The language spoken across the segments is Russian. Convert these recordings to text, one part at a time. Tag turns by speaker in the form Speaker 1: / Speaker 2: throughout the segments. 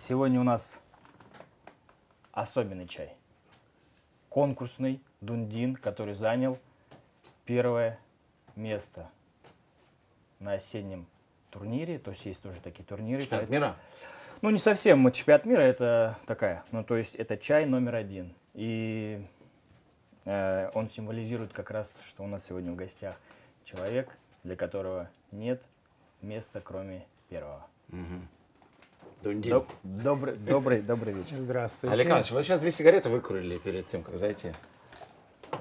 Speaker 1: Сегодня у нас особенный чай. Конкурсный Дундин, который занял первое место на осеннем турнире. То есть есть тоже такие турниры.
Speaker 2: Чемпионат мира?
Speaker 1: Ну, не совсем чемпионат мира, это такая. Ну, то есть это чай номер один. И э, он символизирует как раз, что у нас сегодня в гостях человек, для которого нет места, кроме первого.
Speaker 2: Дундин.
Speaker 1: Доб- добрый, добрый, добрый вечер.
Speaker 3: Здравствуйте.
Speaker 2: Олег Иванович, вы сейчас две сигареты выкурили перед тем, как зайти.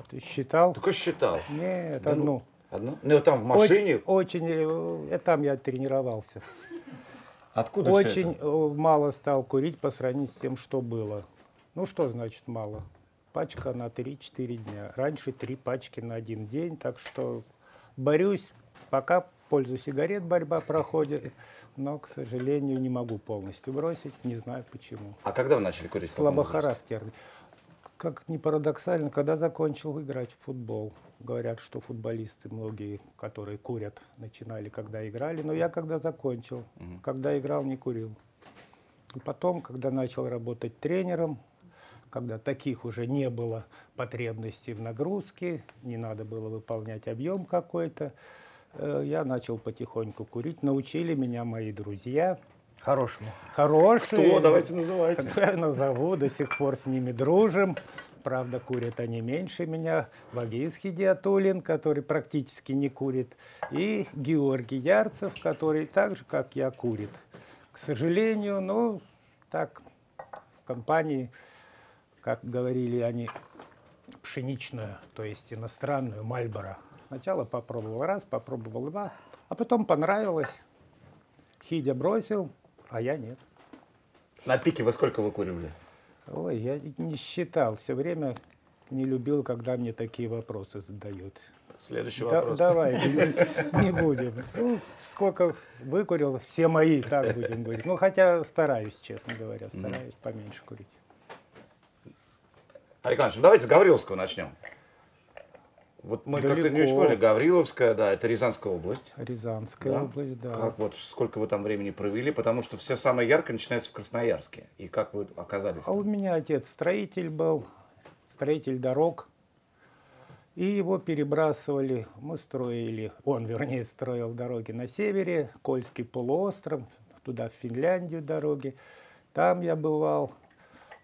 Speaker 3: Ты считал?
Speaker 2: Только считал.
Speaker 3: Нет,
Speaker 2: Да ну,
Speaker 3: одну.
Speaker 2: Одну? Ну, там в машине.
Speaker 3: Очень, очень э, там я тренировался.
Speaker 2: Откуда
Speaker 3: очень э, мало стал курить по сравнению с тем, что было. Ну, что значит мало? Пачка на 3-4 дня. Раньше три пачки на один день, так что борюсь. Пока пользу сигарет борьба проходит, но, к сожалению, не могу полностью бросить, не знаю почему.
Speaker 2: А когда вы начали курить?
Speaker 3: Слабохарактерный. Как ни парадоксально, когда закончил играть в футбол, говорят, что футболисты многие, которые курят, начинали, когда играли, но я когда закончил, когда играл, не курил. И потом, когда начал работать тренером, когда таких уже не было потребностей в нагрузке, не надо было выполнять объем какой-то, я начал потихоньку курить. Научили меня мои друзья,
Speaker 1: Хорошему.
Speaker 3: хорошие.
Speaker 2: Кто? Давайте называйте.
Speaker 3: Я назову, до сих пор с ними дружим. Правда, курят они меньше меня. Вагиз Хидиатулин, который практически не курит. И Георгий Ярцев, который так же, как я, курит. К сожалению, ну, так, в компании, как говорили они, пшеничную, то есть иностранную, Мальборо. Сначала попробовал раз, попробовал два, а потом понравилось. Хидя бросил, а я нет.
Speaker 2: На пике вы сколько выкуривали?
Speaker 3: Ой, я не считал. Все время не любил, когда мне такие вопросы задают.
Speaker 2: Следующий
Speaker 3: Да-
Speaker 2: вопрос.
Speaker 3: давай, не, не будем. Ну, сколько выкурил, все мои, так будем говорить. Ну, хотя стараюсь, честно говоря, стараюсь поменьше курить.
Speaker 2: Ну давайте с Гавриловского начнем. Вот мы как-то не очень поняли. Гавриловская, да, это Рязанская область.
Speaker 3: Рязанская
Speaker 2: Да?
Speaker 3: область, да.
Speaker 2: Как вот, сколько вы там времени провели? Потому что все самое яркое начинается в Красноярске. И как вы оказались
Speaker 3: А у меня отец строитель был, строитель дорог. И его перебрасывали, мы строили, он, вернее, строил дороги на севере, Кольский полуостров, туда в Финляндию дороги. Там я бывал.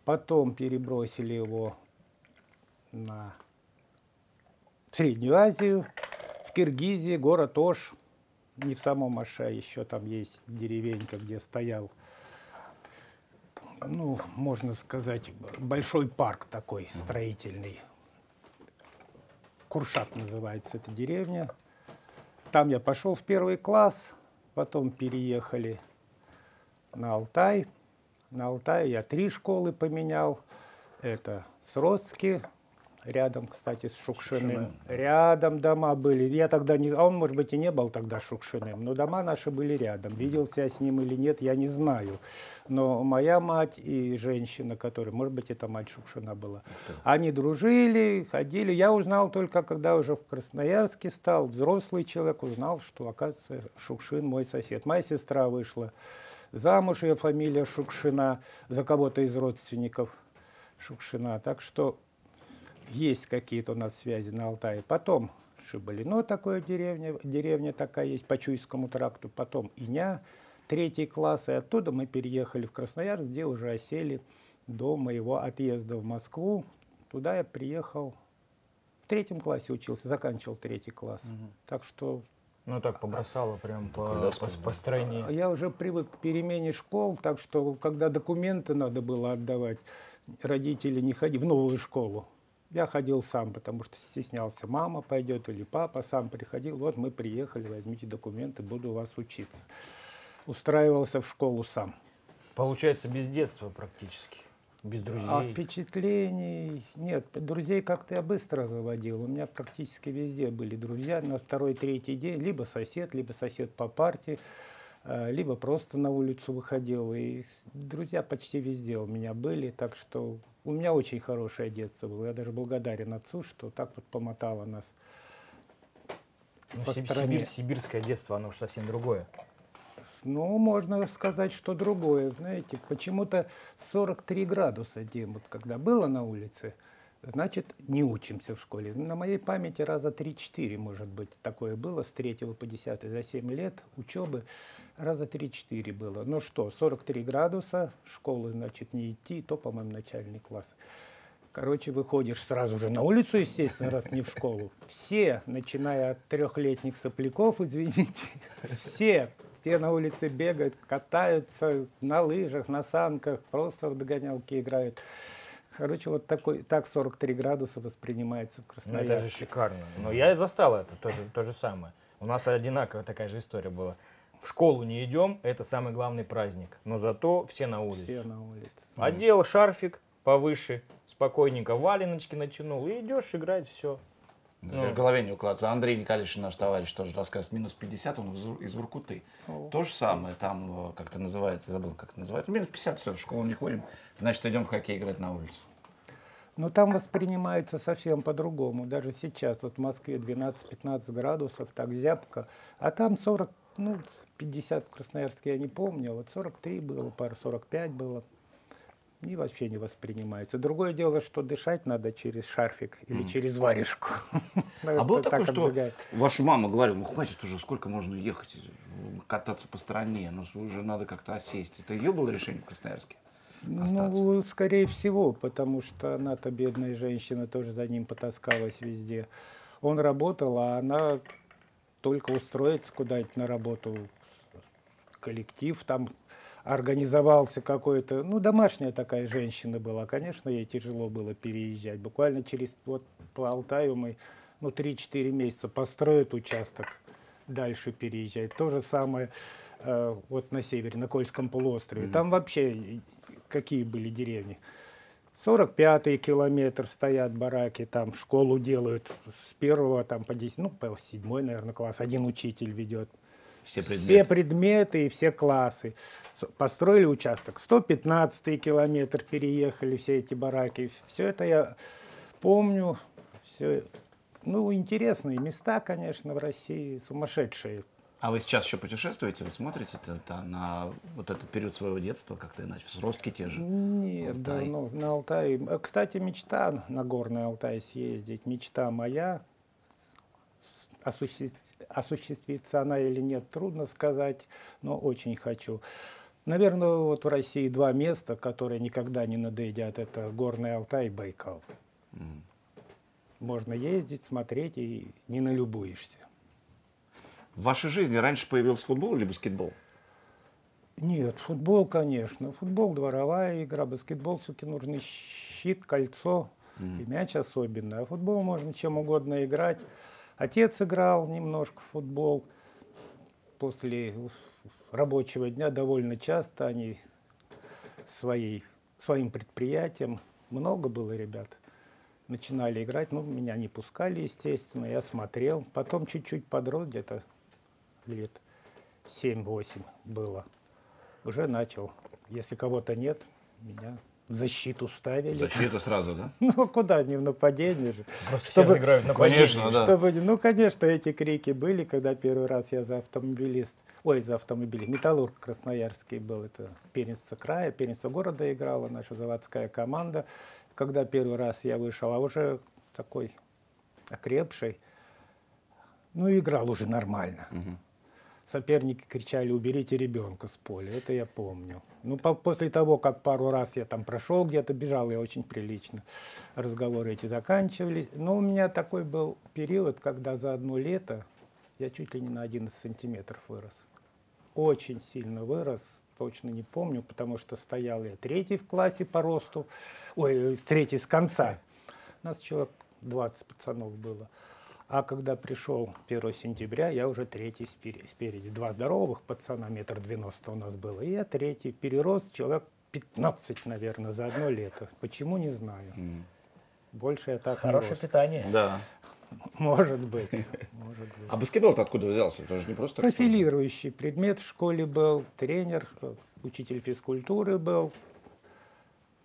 Speaker 3: Потом перебросили его на Среднюю Азию, в Киргизии, город Ош. Не в самом Оше, еще там есть деревенька, где стоял ну, можно сказать, большой парк такой строительный. Куршат называется эта деревня. Там я пошел в первый класс, потом переехали на Алтай. На Алтае я три школы поменял. Это Сродски, рядом, кстати, с Шукшиным. Рядом дома были. Я тогда не... А он, может быть, и не был тогда Шукшиным, но дома наши были рядом. Виделся я с ним или нет, я не знаю. Но моя мать и женщина, которая, может быть, это мать Шукшина была, они дружили, ходили. Я узнал только, когда уже в Красноярске стал, взрослый человек, узнал, что, оказывается, Шукшин мой сосед. Моя сестра вышла замуж, ее фамилия Шукшина, за кого-то из родственников Шукшина. Так что есть какие-то у нас связи на Алтае. Потом Шибалино такое деревня, деревня такая есть по Чуйскому тракту. Потом Иня, третий класс. И оттуда мы переехали в Красноярск, где уже осели до моего отъезда в Москву. Туда я приехал в третьем классе учился, заканчивал третий класс. Так что
Speaker 1: Ну так побросало прям по, по, по строению.
Speaker 3: а Я уже привык к перемене школ, так что когда документы надо было отдавать, родители не ходили в новую школу. Я ходил сам, потому что стеснялся, мама пойдет или папа сам приходил. Вот мы приехали, возьмите документы, буду у вас учиться. Устраивался в школу сам.
Speaker 1: Получается без детства практически. Без друзей.
Speaker 3: А впечатлений нет. Друзей как-то я быстро заводил. У меня практически везде были друзья. На второй, третий день либо сосед, либо сосед по партии, либо просто на улицу выходил. И друзья почти везде у меня были. Так что у меня очень хорошее детство было. Я даже благодарен отцу, что так вот помотало нас.
Speaker 1: Ну,
Speaker 3: по стране.
Speaker 1: Сибирь- сибирское детство, оно уж совсем другое.
Speaker 3: Ну, можно сказать, что другое. Знаете, почему-то 43 градуса, Дим, вот когда было на улице, значит, не учимся в школе. На моей памяти раза 3-4, может быть, такое было с 3 по 10 за 7 лет учебы. Раза 3-4 было. Ну что, 43 градуса, школы, значит, не идти, то, по-моему, начальный класс. Короче, выходишь сразу же на улицу, естественно, раз не в школу. Все, начиная от трехлетних сопляков, извините, все, все на улице бегают, катаются на лыжах, на санках, просто в догонялки играют. Короче, вот такой, так 43 градуса воспринимается в
Speaker 1: Ну,
Speaker 3: Красноярске.
Speaker 1: это же шикарно. Но я застал это тоже, то же самое. У нас одинаковая такая же история была. В школу не идем, это самый главный праздник. Но зато все на улице.
Speaker 3: Все на улице.
Speaker 1: Одел шарфик повыше, спокойненько валеночки натянул и идешь играть, все.
Speaker 2: В голове не укладывается. Андрей Николаевич, наш товарищ, тоже рассказывает, минус 50, он из, Ур- из Воркуты. То же самое, там, э, как это называется, забыл, как это называется. Минус 50, все, в школу не ходим, значит, идем в хоккей играть на улице.
Speaker 3: Но там воспринимается совсем по-другому. Даже сейчас, вот в Москве 12-15 градусов, так зябко, а там 40, ну, 50 в Красноярске я не помню, вот 43 было, пара 45 было. И вообще не воспринимается. Другое дело, что дышать надо через шарфик или через варежку.
Speaker 2: А было
Speaker 3: Так
Speaker 2: такое, что ваша мама говорила, ну хватит уже, сколько можно ехать, кататься по стране, ну уже надо как-то осесть. Это ее было решение в Красноярске? остаться?
Speaker 3: Ну, скорее всего, потому что она-то бедная женщина тоже за ним потаскалась везде. Он работал, а она только устроится куда-нибудь на работу. Коллектив там организовался какой-то, ну, домашняя такая женщина была. Конечно, ей тяжело было переезжать. Буквально через, вот по Алтаю мы, ну, 3-4 месяца построят участок, дальше переезжать. То же самое э, вот на севере, на Кольском полуострове. Там вообще какие были деревни? 45-й километр стоят бараки, там школу делают с первого там по 10, ну, по седьмой, наверное, класс. Один учитель ведет.
Speaker 2: Все
Speaker 3: Все
Speaker 2: предметы.
Speaker 3: предметы и все классы. Построили участок. 115 километр переехали все эти бараки. Все это я помню. Все, ну, интересные места, конечно, в России, сумасшедшие.
Speaker 2: А вы сейчас еще путешествуете, вот смотрите -то, то на вот этот период своего детства, как-то иначе, взрослки те же?
Speaker 3: Нет,
Speaker 2: Алтай.
Speaker 3: давно на Алтае. А, Кстати, мечта на Горный Алтай съездить. Мечта моя. Осуществ- Осуществится она или нет, трудно сказать, но очень хочу. Наверное, вот в России два места, которые никогда не надоедят. Это Горный Алтай и Байкал. Можно ездить, смотреть и не налюбуешься.
Speaker 2: В вашей жизни раньше появился футбол или баскетбол?
Speaker 3: Нет, футбол, конечно. Футбол дворовая игра, баскетбол все-таки нужны щит, кольцо и мяч особенно. А футбол можно чем угодно играть. Отец играл немножко в футбол. После рабочего дня довольно часто они своей, своим предприятием, много было ребят, начинали играть. Ну, меня не пускали, естественно, я смотрел. Потом чуть-чуть подрос, где-то лет 7-8 было. Уже начал. Если кого-то нет, меня защиту ставили.
Speaker 2: Защита сразу, да?
Speaker 3: Ну, куда не в нападение же.
Speaker 1: Просто все же играют на
Speaker 2: Конечно,
Speaker 1: нападении.
Speaker 2: да.
Speaker 3: Чтобы, не- ну, конечно, эти крики были, когда первый раз я за автомобилист, ой, за автомобиль, металлург красноярский был, это первенство края, первенство города играла наша заводская команда. Когда первый раз я вышел, а уже такой окрепший, ну, играл уже нормально. Соперники кричали, уберите ребенка с поля, это я помню. Ну, по- после того, как пару раз я там прошел где-то, бежал я очень прилично, разговоры эти заканчивались. Но у меня такой был период, когда за одно лето я чуть ли не на 11 сантиметров вырос. Очень сильно вырос, точно не помню, потому что стоял я третий в классе по росту, ой, третий с конца. У нас человек 20 пацанов было. А когда пришел 1 сентября, я уже третий спереди. Два здоровых пацана, метр девяносто у нас было. И я третий. Перерост человек 15, наверное, за одно лето. Почему, не знаю. Больше я так не
Speaker 1: Хорошее
Speaker 3: рос.
Speaker 1: питание.
Speaker 2: Да.
Speaker 3: Может быть. Может быть.
Speaker 2: А баскетбол-то откуда взялся? Это же не просто...
Speaker 3: Профилирующий предмет в школе был, тренер, э, учитель физкультуры был.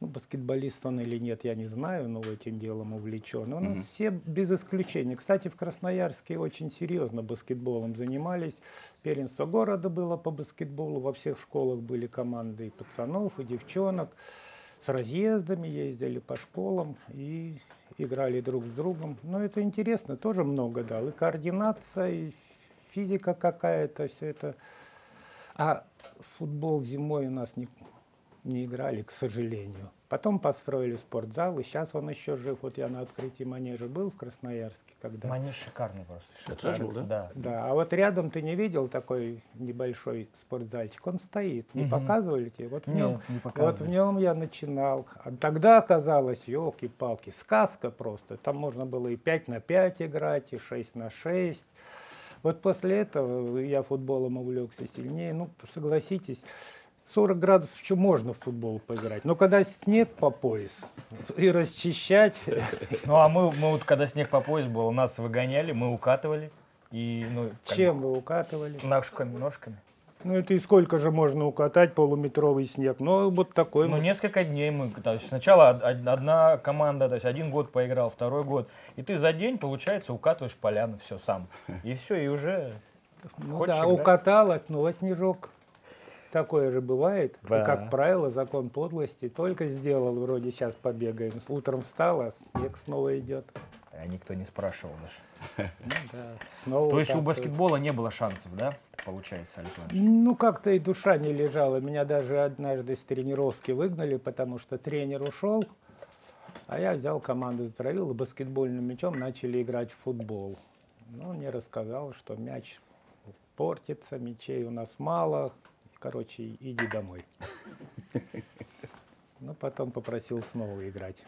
Speaker 3: Ну, баскетболист он или нет, я не знаю, но этим делом увлечен. У нас угу. все без исключения. Кстати, в Красноярске очень серьезно баскетболом занимались. Первенство города было по баскетболу, во всех школах были команды и пацанов, и девчонок. С разъездами ездили по школам и играли друг с другом. Но это интересно, тоже много дал. И координация, и физика какая-то, все это. А футбол зимой у нас не, не играли, к сожалению. Потом построили спортзал, и сейчас он еще жив. Вот я на открытии манежа был в Красноярске. Когда...
Speaker 1: Манеж шикарный просто.
Speaker 2: Это тоже был, да?
Speaker 1: Да.
Speaker 3: Да, а вот рядом ты не видел такой небольшой спортзальчик? Он стоит. Не угу. показывали тебе? Вот в, нем, не вот в нем я начинал. А тогда оказалось, елки-палки, сказка просто. Там можно было и 5 на 5 играть, и 6 на 6. Вот после этого я футболом увлекся сильнее. Ну, согласитесь, 40 градусов еще можно в футбол поиграть. Но когда снег по пояс и расчищать...
Speaker 1: Ну а мы, мы вот когда снег по пояс был, нас выгоняли, мы укатывали. И, ну,
Speaker 3: Чем вы укатывали?
Speaker 1: Ножками, ножками.
Speaker 3: Ну это и сколько же можно укатать полуметровый снег? Ну вот такой.
Speaker 1: Ну несколько дней мы, то есть сначала одна команда, то есть один год поиграл, второй год, и ты за день, получается, укатываешь поляну, все сам. И все, и уже
Speaker 3: ну, Хочешь, да, укаталась, ну а снежок Такое же бывает. Да. И, как правило, закон подлости только сделал, вроде сейчас побегаем. Утром встал, а снег снова идет.
Speaker 1: А никто не спрашивал даже.
Speaker 3: Ну, да. снова
Speaker 1: То есть у баскетбола не было шансов, да, получается,
Speaker 3: Александр? Ну, как-то и душа не лежала. Меня даже однажды с тренировки выгнали, потому что тренер ушел, а я взял команду, затравил, и баскетбольным мячом начали играть в футбол. Ну, мне рассказал, что мяч портится, мячей у нас мало, короче, иди домой. Но потом попросил снова играть.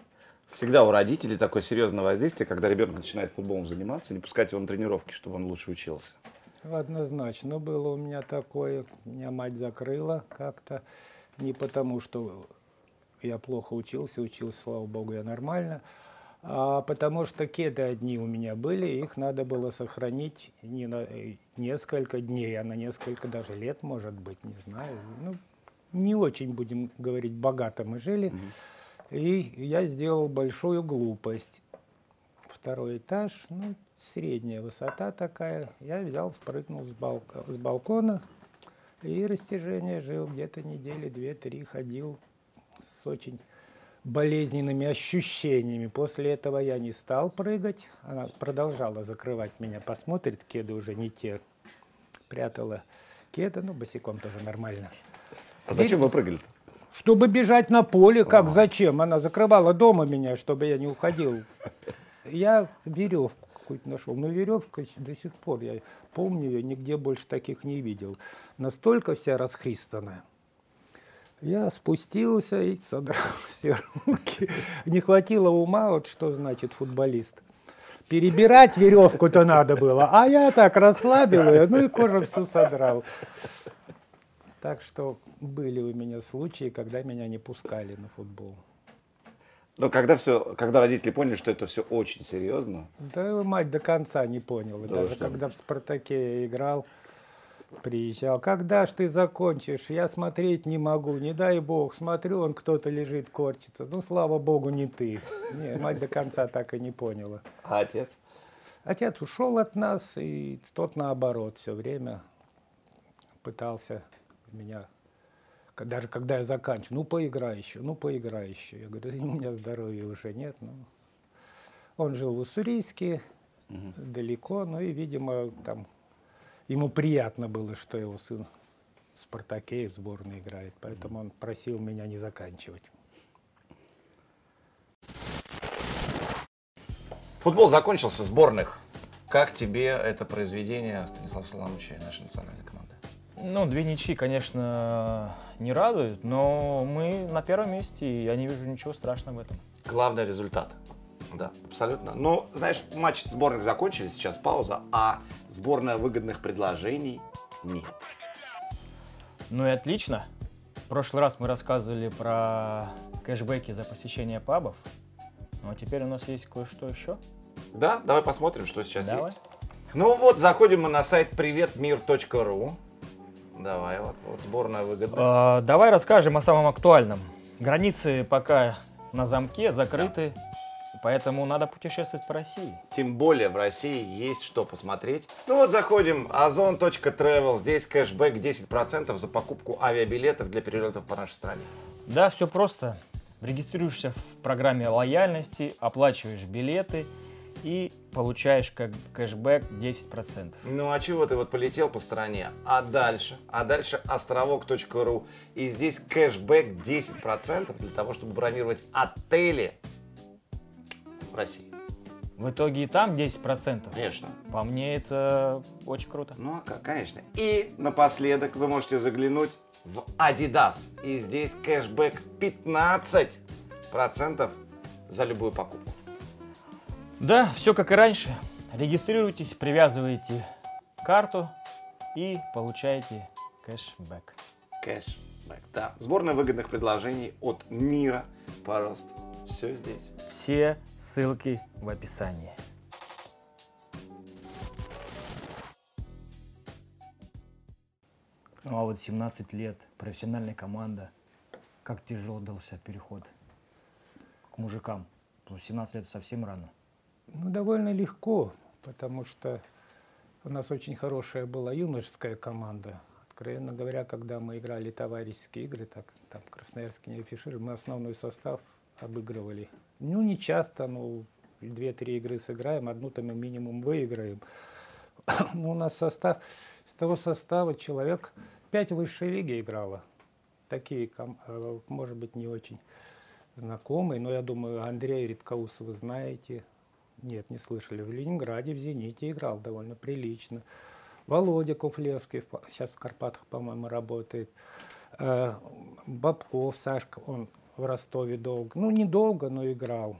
Speaker 2: Всегда у родителей такое серьезное воздействие, когда ребенок начинает футболом заниматься, не пускать его на тренировки, чтобы он лучше учился.
Speaker 3: Однозначно было у меня такое. Меня мать закрыла как-то. Не потому, что я плохо учился, учился, слава богу, я нормально, а потому что кеды одни у меня были, их надо было сохранить не на несколько дней, а на несколько даже лет, может быть, не знаю. Ну, не очень, будем говорить, богато мы жили. Mm-hmm. И я сделал большую глупость. Второй этаж, ну, средняя высота такая. Я взял, спрыгнул с, балка, с балкона и растяжение жил где-то недели две-три, ходил с очень болезненными ощущениями. После этого я не стал прыгать. Она продолжала закрывать меня. Посмотрит, кеды уже не те. Прятала кеды, ну, босиком тоже нормально.
Speaker 2: А зачем вы прыгали-то?
Speaker 3: Чтобы бежать на поле, как а. зачем? Она закрывала дома меня, чтобы я не уходил. Я веревку какую-то нашел. Но веревка до сих пор, я помню ее, нигде больше таких не видел. Настолько вся расхристанная. Я спустился и содрал все руки. Не хватило ума, вот что значит футболист. Перебирать веревку-то надо было, а я так расслабил ее, ну и кожу всю содрал. Так что были у меня случаи, когда меня не пускали на футбол.
Speaker 2: Но когда все, когда родители поняли, что это все очень серьезно.
Speaker 3: Да, мать до конца не поняла. Да, Даже что? когда в Спартаке играл, приезжал. Когда ж ты закончишь? Я смотреть не могу, не дай бог. Смотрю, он кто-то лежит, корчится. Ну, слава богу, не ты. Не, мать до конца так и не поняла.
Speaker 2: А отец?
Speaker 3: Отец ушел от нас, и тот наоборот все время пытался меня, даже когда я заканчиваю, ну поиграй еще, ну поиграй еще. Я говорю, у меня здоровья уже нет. Ну. Он жил в Уссурийске, угу. далеко, ну и, видимо, там ему приятно было, что его сын в «Спартаке» в сборной играет, поэтому он просил меня не заканчивать.
Speaker 2: Футбол закончился, сборных. Как тебе это произведение Станислава Соломовича и нашей национальной команды?
Speaker 1: Ну, две ничьи, конечно, не радуют, но мы на первом месте, и я не вижу ничего страшного в этом.
Speaker 2: Главный результат. Да, абсолютно. Но, знаешь, матчи сборных закончились, сейчас пауза, а сборная выгодных предложений нет.
Speaker 1: Ну и отлично. В прошлый раз мы рассказывали про кэшбэки за посещение пабов. Ну а теперь у нас есть кое-что еще.
Speaker 2: Да, давай посмотрим, что сейчас давай. есть. Ну вот, заходим мы на сайт приветмир.ру. Давай, вот, вот сборная выгодная.
Speaker 1: А, давай расскажем о самом актуальном. Границы пока на замке, закрыты. Поэтому надо путешествовать по России.
Speaker 2: Тем более в России есть что посмотреть. Ну вот заходим, ozon.travel. Здесь кэшбэк 10% за покупку авиабилетов для перелетов по нашей стране.
Speaker 1: Да, все просто. Регистрируешься в программе лояльности, оплачиваешь билеты и получаешь как кэшбэк 10%.
Speaker 2: Ну а чего ты вот полетел по стране? А дальше? А дальше островок.ру. И здесь кэшбэк 10% для того, чтобы бронировать отели в России.
Speaker 1: В итоге и там 10%.
Speaker 2: Конечно.
Speaker 1: По мне это очень круто.
Speaker 2: Ну, а конечно. И напоследок вы можете заглянуть в Adidas. И здесь кэшбэк 15% за любую покупку.
Speaker 1: Да, все как и раньше. Регистрируйтесь, привязываете карту и получаете кэшбэк.
Speaker 2: Кэшбэк, да. Сборная выгодных предложений от мира. Пожалуйста, все здесь.
Speaker 1: Все ссылки в описании. Ну а вот 17 лет, профессиональная команда. Как тяжело дался переход к мужикам? Ну, 17 лет совсем рано.
Speaker 3: Ну, довольно легко, потому что у нас очень хорошая была юношеская команда. Откровенно говоря, когда мы играли товарищеские игры, так там Красноярск не афишировали, мы основной состав обыгрывали. Ну, не часто, ну, две-три игры сыграем, одну там и минимум выиграем. Ну, у нас состав, с того состава человек пять высшей лиги играло. Такие, э, может быть, не очень знакомые, но я думаю, Андрей Редкоус вы знаете. Нет, не слышали. В Ленинграде, в «Зените» играл довольно прилично. Володя Куфлевский, сейчас в Карпатах, по-моему, работает. Э, Бабков, Сашка, он в Ростове долго. Ну, недолго, но играл.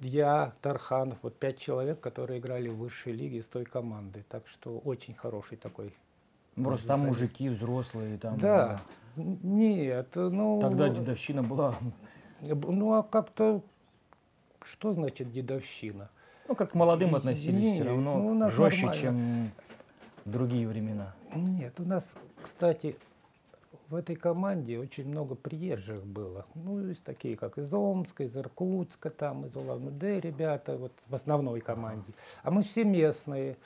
Speaker 3: Я, Тарханов, вот пять человек, которые играли в высшей лиге с той команды. Так что очень хороший такой.
Speaker 1: Ну, просто там мужики взрослые. Там,
Speaker 3: да. да. Нет, ну...
Speaker 1: Тогда дедовщина была.
Speaker 3: Ну, а как-то... Что значит дедовщина?
Speaker 1: Ну, как к молодым относились Нет, все равно ну, жестче, нормально. чем другие времена.
Speaker 3: Нет, у нас, кстати, в этой команде очень много приезжих было. Ну, есть такие, как из Омска, из Иркутска, там, из Улан-Удэ ребята, вот в основной команде. А мы все местные.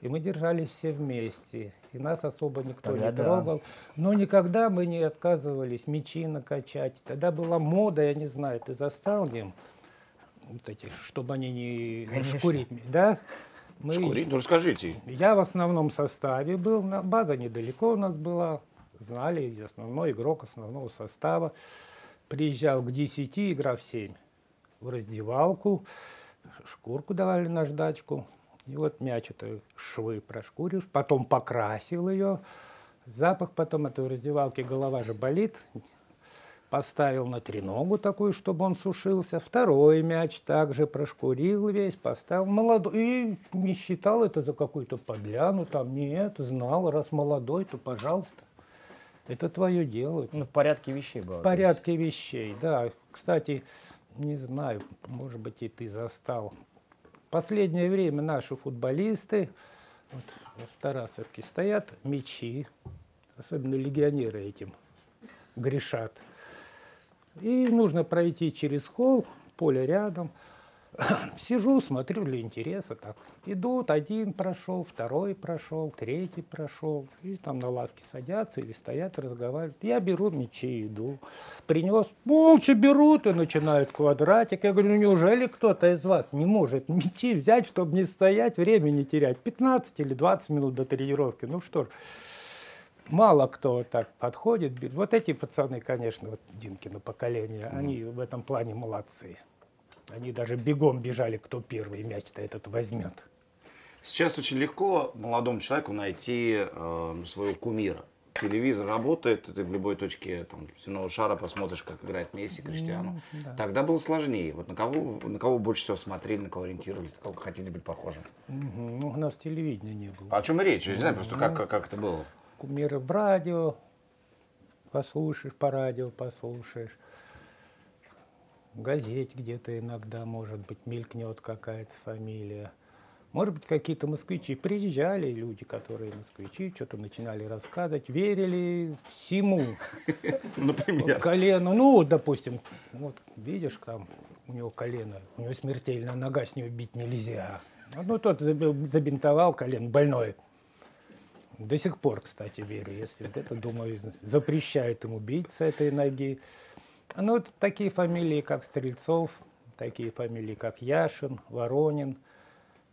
Speaker 3: И мы держались все вместе. И нас особо никто Тогда не да. трогал. Но никогда мы не отказывались мечи накачать. Тогда была мода, я не знаю, ты застал, Дим? Вот эти, чтобы они не Конечно. шкурить. Да?
Speaker 2: Мы, Шкурить? Ну расскажите.
Speaker 3: Я в основном составе был, база недалеко у нас была знали, основной игрок основного состава. Приезжал к 10, игра в 7. В раздевалку, шкурку давали наждачку. И вот мяч это швы прошкуришь, потом покрасил ее. Запах потом, это в раздевалке голова же болит, поставил на треногу такую, чтобы он сушился. Второй мяч также прошкурил весь, поставил молодой. И не считал это за какую-то подляну, там нет, знал, раз молодой, то пожалуйста. Это твое дело.
Speaker 1: Ну, в порядке вещей было.
Speaker 3: В порядке вещей, да. Кстати, не знаю, может быть, и ты застал. Последнее время наши футболисты вот, в Тарасовке стоят мечи, особенно легионеры этим грешат. И нужно пройти через холл, поле рядом – Сижу, смотрю для интереса. Так. Идут, один прошел, второй прошел, третий прошел. И там на лавке садятся или стоят, разговаривают. Я беру мечи и иду. Принес, молча берут и начинают квадратик. Я говорю, ну неужели кто-то из вас не может мечи взять, чтобы не стоять, время не терять? 15 или 20 минут до тренировки. Ну что ж, мало кто так подходит. Вот эти пацаны, конечно, вот Динкино поколение, они в этом плане молодцы. Они даже бегом бежали, кто первый мяч-то этот возьмет.
Speaker 2: Сейчас очень легко молодому человеку найти э, своего кумира. Телевизор работает, ты в любой точке там, земного шара посмотришь, как играет Месси, Криштиану. Ну, да. Тогда было сложнее. Вот на кого, на кого больше всего смотрели, на кого ориентировались, на кого хотели быть похожим?
Speaker 3: Угу. Ну, у нас телевидения не было.
Speaker 2: А о чем речь? Я не знаю просто, как, как, как это было.
Speaker 3: Кумиры в радио, послушаешь, по радио послушаешь газете где-то иногда, может быть, мелькнет какая-то фамилия. Может быть, какие-то москвичи приезжали, люди, которые москвичи, что-то начинали рассказывать, верили всему.
Speaker 2: Например?
Speaker 3: Колену, ну, допустим, вот видишь, там у него колено, у него смертельная нога, с него бить нельзя. Ну, тот забинтовал колено, больной. До сих пор, кстати, верю, если это, думаю, запрещает ему бить с этой ноги. Ну, такие фамилии, как Стрельцов, такие фамилии, как Яшин, Воронин –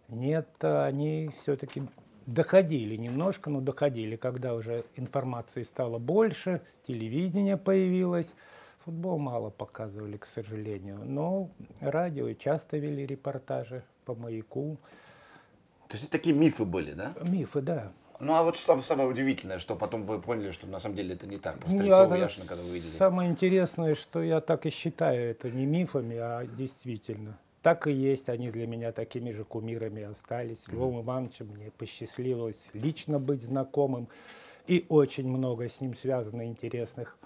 Speaker 3: нет, они все-таки доходили немножко, но доходили, когда уже информации стало больше, телевидение появилось. Футбол мало показывали, к сожалению, но радио часто вели репортажи по маяку.
Speaker 2: То есть такие мифы были, да?
Speaker 3: Мифы, да.
Speaker 2: Ну а вот что самое удивительное, что потом вы поняли, что на самом деле это не так. Стрельцову, Яшина, когда вы видели.
Speaker 3: Самое интересное, что я так и считаю это не мифами, а действительно так и есть, они для меня такими же кумирами остались. С Львом Ивановичем мне посчастливилось лично быть знакомым, и очень много с ним связано интересных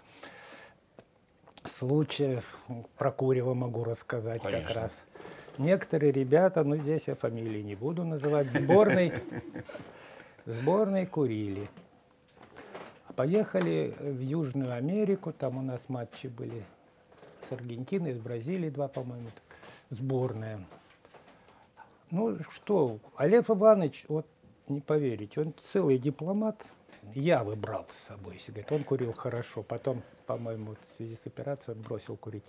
Speaker 3: случаев. Про Курева могу рассказать Конечно. как раз. Некоторые ребята, ну здесь я фамилии не буду называть, сборной, сборной курили. Поехали в Южную Америку, там у нас матчи были с Аргентиной, с Бразилией два, по-моему сборная. Ну что, Олег Иванович, вот не поверите, он целый дипломат. Я выбрал с собой сигарет. Он курил хорошо. Потом, по-моему, в связи с операцией он бросил курить.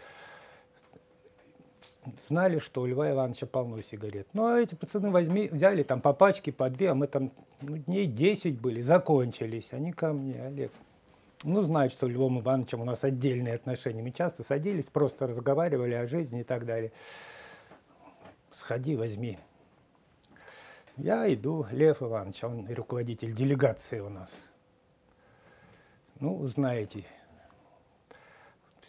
Speaker 3: Знали, что у Льва Ивановича полно сигарет. Ну, а эти пацаны возьми, взяли там по пачке, по две, а мы там ну, дней 10 были, закончились. Они ко мне, Олег, ну, знают, что Львом Ивановичем у нас отдельные отношения. Мы часто садились, просто разговаривали о жизни и так далее сходи, возьми. Я иду, Лев Иванович, он руководитель делегации у нас. Ну, знаете,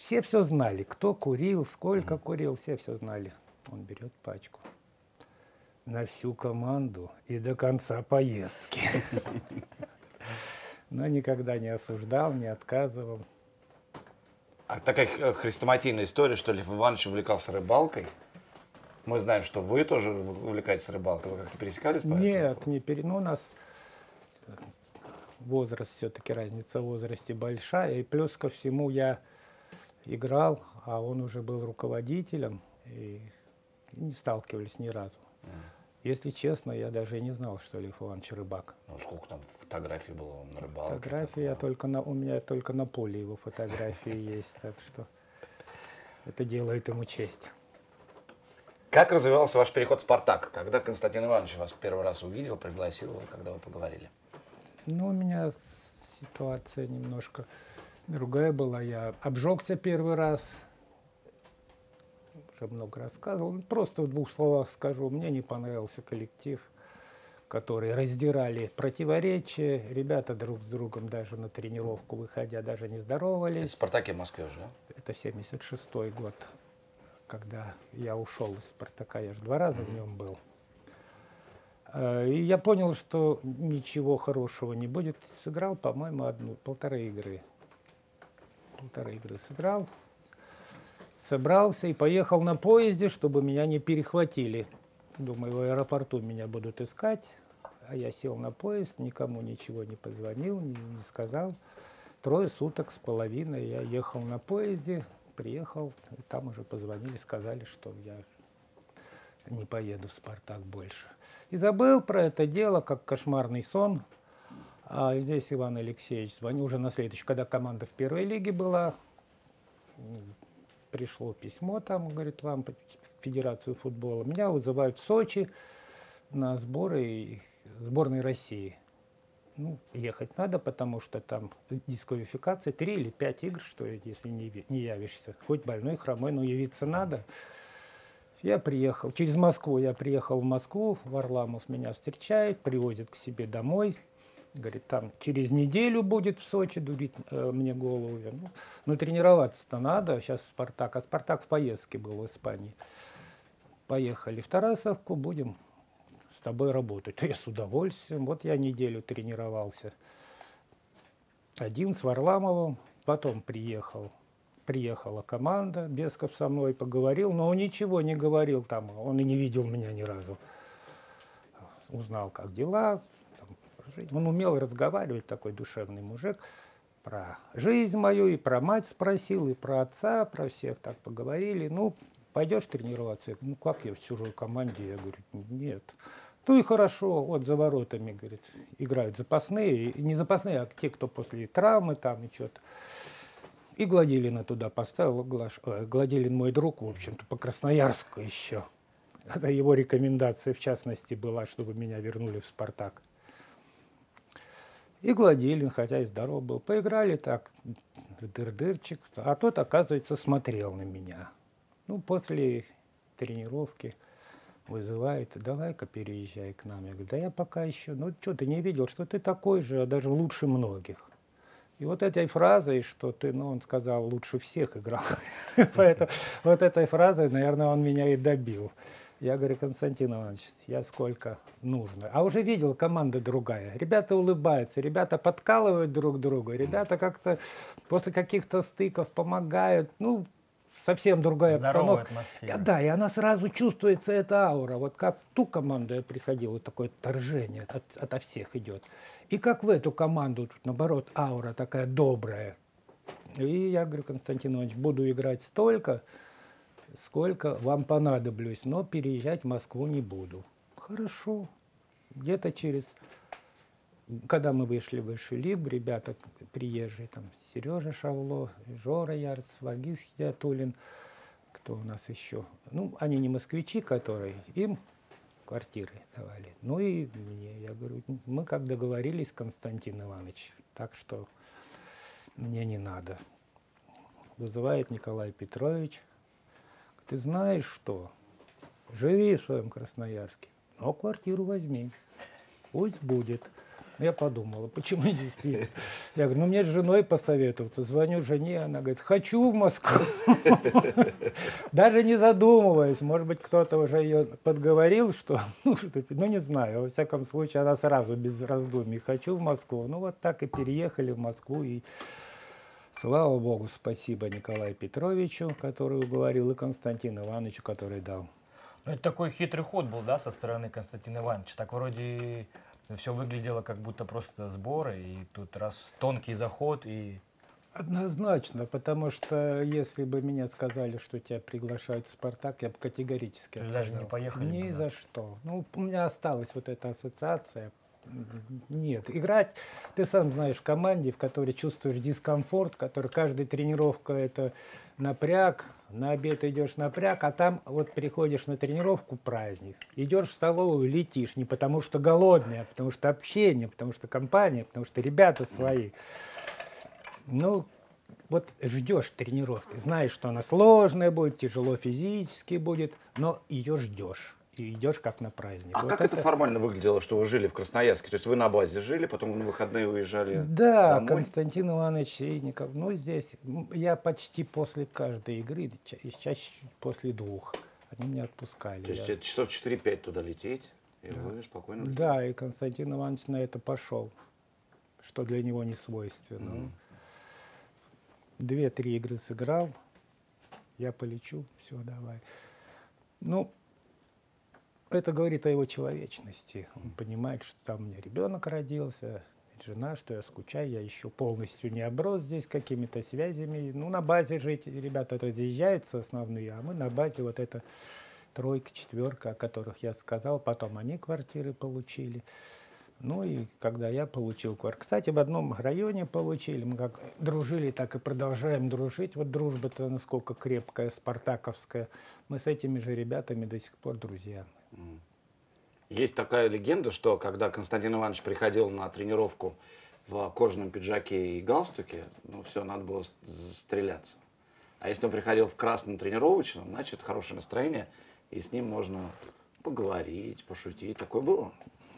Speaker 3: все все знали, кто курил, сколько курил, все все знали. Он берет пачку на всю команду и до конца поездки. Но никогда не осуждал, не отказывал.
Speaker 2: А такая хрестоматийная история, что Лев Иванович увлекался рыбалкой – мы знаем, что вы тоже увлекаетесь рыбалкой. Вы как-то пересекались по
Speaker 3: Нет, не пере... ну, у нас возраст все-таки, разница в возрасте большая. И плюс ко всему я играл, а он уже был руководителем. И не сталкивались ни разу. Mm. Если честно, я даже и не знал, что Лев Иванович рыбак.
Speaker 2: Ну, сколько там фотографий было на рыбалке?
Speaker 3: Фотографии я только на, у меня только на поле его фотографии есть, так что это делает ему честь.
Speaker 2: Как развивался ваш переход в «Спартак»? Когда Константин Иванович вас первый раз увидел, пригласил, когда вы поговорили?
Speaker 3: Ну, у меня ситуация немножко другая была. Я обжегся первый раз, уже много рассказывал. Просто в двух словах скажу, мне не понравился коллектив, который раздирали противоречия. Ребята друг с другом даже на тренировку выходя даже не здоровались. Это
Speaker 2: «Спартаке» в Москве уже,
Speaker 3: Это 76-й год когда я ушел из «Спартака», я же два раза в нем был. Э, и я понял, что ничего хорошего не будет. Сыграл, по-моему, одну, полторы игры. Полторы игры сыграл, собрался и поехал на поезде, чтобы меня не перехватили. Думаю, в аэропорту меня будут искать. А я сел на поезд, никому ничего не позвонил, не, не сказал. Трое суток с половиной я ехал на поезде, приехал, и там уже позвонили, сказали, что я не поеду в «Спартак» больше. И забыл про это дело, как кошмарный сон. А здесь Иван Алексеевич звонил уже на следующий, когда команда в первой лиге была. Пришло письмо там, говорит, вам в Федерацию футбола. Меня вызывают в Сочи на сборы сборной России ну, ехать надо, потому что там дисквалификация, три или пять игр, что если не, не явишься. Хоть больной, хромой, но явиться надо. Я приехал, через Москву я приехал в Москву, Варламов меня встречает, привозит к себе домой. Говорит, там через неделю будет в Сочи, дурит э, мне голову. Ну, ну, тренироваться-то надо, сейчас Спартак. А Спартак в поездке был в Испании. Поехали в Тарасовку, будем тобой работать. Я с удовольствием. Вот я неделю тренировался. Один с Варламовым, потом приехал. Приехала команда, Бесков со мной поговорил, но он ничего не говорил там, он и не видел меня ни разу. узнал, как дела. Там, Он умел разговаривать, такой душевный мужик. Про жизнь мою и про мать спросил, и про отца, про всех так поговорили. Ну, пойдешь тренироваться? Ну, как я в чужой команде? Я говорю, нет. Ну и хорошо, вот за воротами, говорит, играют запасные, и не запасные, а те, кто после травмы там и что-то. И Гладилина туда поставил, Глаш, э, Гладилин мой друг, в общем-то, по Красноярску еще. Это его рекомендация, в частности, была, чтобы меня вернули в «Спартак». И Гладилин, хотя и здоров был, поиграли так, дыр-дырчик, а тот, оказывается, смотрел на меня. Ну, после тренировки вызывает, давай-ка переезжай к нам. Я говорю, да я пока еще, ну что, ты не видел, что ты такой же, а даже лучше многих. И вот этой фразой, что ты, ну, он сказал, лучше всех играл. Поэтому вот этой фразой, наверное, он меня и добил. Я говорю, Константин Иванович, я сколько нужно. А уже видел, команда другая. Ребята улыбаются, ребята подкалывают друг друга, ребята как-то после каких-то стыков помогают. Ну, совсем другая
Speaker 1: Здоровая
Speaker 3: обстановка.
Speaker 1: атмосфера.
Speaker 3: Да, и она сразу чувствуется, эта аура. Вот как ту команду я приходил, вот такое торжение от, ото всех идет. И как в эту команду, тут, наоборот, аура такая добрая. И я говорю, Константин Иванович, буду играть столько, сколько вам понадоблюсь, но переезжать в Москву не буду. Хорошо. Где-то через... Когда мы вышли в лигу, ребята приезжие, там Сережа Шавло, Жора Ярц, Вагис Хидиатулин, кто у нас еще? Ну, они не москвичи, которые, им квартиры давали. Ну и мне, я говорю, мы как договорились, Константин Иванович, так что мне не надо. Вызывает Николай Петрович, ты знаешь что, живи в своем Красноярске, но квартиру возьми, пусть будет. Я подумала, почему действительно? Я говорю, ну мне с женой посоветоваться. Звоню жене, она говорит, хочу в Москву. Даже не задумываясь, может быть, кто-то уже ее подговорил, что, ну, не знаю, во всяком случае, она сразу без раздумий, хочу в Москву. Ну, вот так и переехали в Москву, и слава богу, спасибо Николаю Петровичу, который уговорил, и Константину Ивановичу, который дал.
Speaker 1: Ну, это такой хитрый ход был, да, со стороны Константина Ивановича. Так вроде все выглядело как будто просто сборы, и тут раз тонкий заход, и
Speaker 3: Однозначно, потому что если бы мне сказали, что тебя приглашают в «Спартак», я бы категорически
Speaker 1: есть даже не
Speaker 3: отказался.
Speaker 1: поехали
Speaker 3: Ни
Speaker 1: бы, да?
Speaker 3: за что. Ну, у меня осталась вот эта ассоциация. Нет, играть, ты сам знаешь, в команде, в которой чувствуешь дискомфорт, который каждая тренировка это напряг, на обед идешь напряг, а там вот приходишь на тренировку праздник, идешь в столовую, летишь, не потому что голодный, а потому что общение, потому что компания, потому что ребята свои. Ну, вот ждешь тренировки, знаешь, что она сложная будет, тяжело физически будет, но ее ждешь. И идешь как на праздник.
Speaker 2: А
Speaker 3: Вот
Speaker 2: как это... формально выглядело, что вы жили в Красноярске? То есть вы на базе жили, потом на выходные уезжали
Speaker 3: Да,
Speaker 2: домой?
Speaker 3: Константин Иванович Сейников. Ну, здесь я почти после каждой игры, ча- и чаще после двух. Они меня отпускали.
Speaker 2: То есть
Speaker 3: Я-
Speaker 2: это часов 4-5 туда лететь, и вы спокойно...
Speaker 3: Да, и Константин Иванович на это пошел, что для него не свойственно.
Speaker 2: Мгм.
Speaker 3: Две-три игры сыграл, я полечу, все, давай. Ну, это говорит о его человечности. Он понимает, что там у меня ребенок родился, жена, что я скучаю, я еще полностью не оброс здесь какими-то связями. Ну, на базе жить ребята разъезжаются основные, а мы на базе вот это тройка, четверка, о которых я сказал. Потом они квартиры получили. Ну и когда я получил квартиру. Кстати, в одном районе получили. Мы как дружили, так и продолжаем дружить. Вот дружба-то насколько крепкая, спартаковская. Мы с этими же ребятами до сих пор друзья.
Speaker 2: Есть такая легенда, что когда Константин Иванович приходил на тренировку в кожаном пиджаке и галстуке, ну все, надо было стреляться. А если он приходил в красном тренировочном, значит хорошее настроение, и с ним можно поговорить, пошутить. Такое было?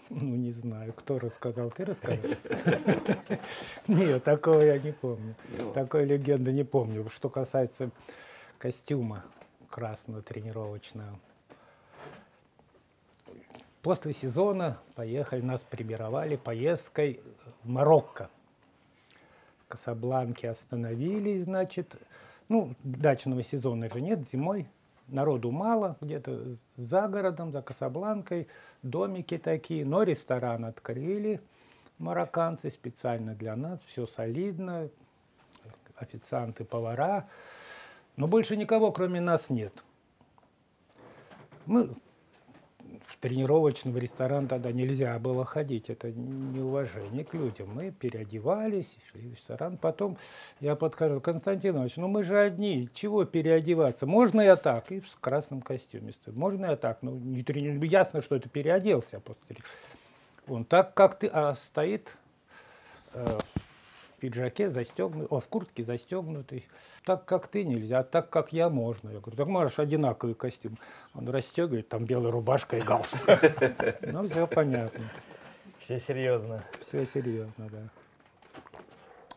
Speaker 3: Ну, не знаю, кто рассказал, ты рассказал? Нет, такого я не помню.
Speaker 2: Ну.
Speaker 3: Такой легенды не помню. Что касается костюма красного тренировочного. После сезона поехали, нас прибировали поездкой в Марокко. В Касабланке остановились, значит. Ну, дачного сезона же нет, зимой народу мало, где-то за городом, за Касабланкой, домики такие, но ресторан открыли марокканцы специально для нас, все солидно, официанты, повара, но больше никого, кроме нас, нет. Мы в тренировочный ресторан тогда нельзя было ходить, это неуважение к людям. Мы переодевались, шли в ресторан. Потом я подхожу, Константин Иванович, ну мы же одни, чего переодеваться? Можно я так? И в красном костюме стою. Можно я так? Ну, не, не, ясно, что это переоделся. Он так, как ты, а стоит э, пиджаке застегнутый, о, в куртке застегнутый. Так, как ты нельзя, так, как я можно. Я говорю, так можешь одинаковый костюм. Он расстегивает, там белая рубашка и галстук. Ну, все понятно.
Speaker 1: Все серьезно.
Speaker 3: Все серьезно, да.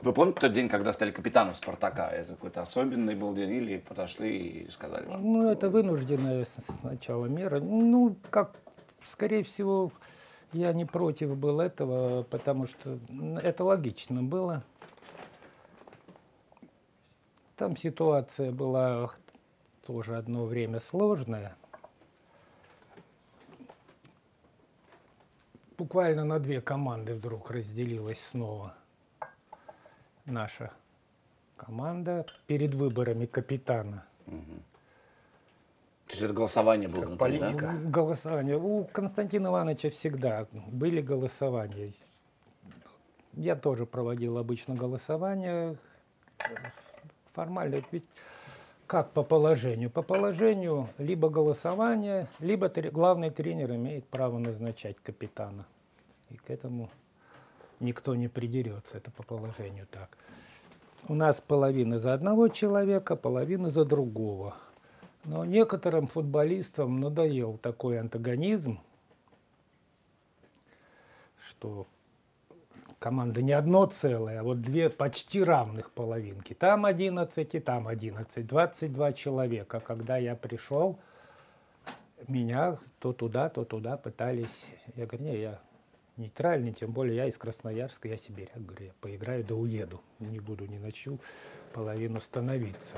Speaker 2: Вы помните тот день, когда стали капитаном Спартака? Это какой-то особенный был день или подошли и сказали вам?
Speaker 3: Ну, это вынужденная сначала мера. Ну, как, скорее всего, я не против был этого, потому что это логично было. Там ситуация была тоже одно время сложная. Буквально на две команды вдруг разделилась снова наша команда перед выборами капитана. Угу.
Speaker 2: То есть это голосование было?
Speaker 1: Как внутри, политика?
Speaker 3: Да? Голосование. У Константина Ивановича всегда были голосования. Я тоже проводил обычно голосование. Формально, ведь как по положению? По положению либо голосование, либо главный тренер имеет право назначать капитана. И к этому никто не придерется, это по положению так. У нас половина за одного человека, половина за другого. Но некоторым футболистам надоел такой антагонизм, что команда не одно целое, а вот две почти равных половинки. Там 11 и там 11, 22 человека. Когда я пришел, меня то туда, то туда пытались. Я говорю, не, я нейтральный, тем более я из Красноярска, я сибиряк, говорю, я поиграю да уеду, не буду, не ночу половину становиться.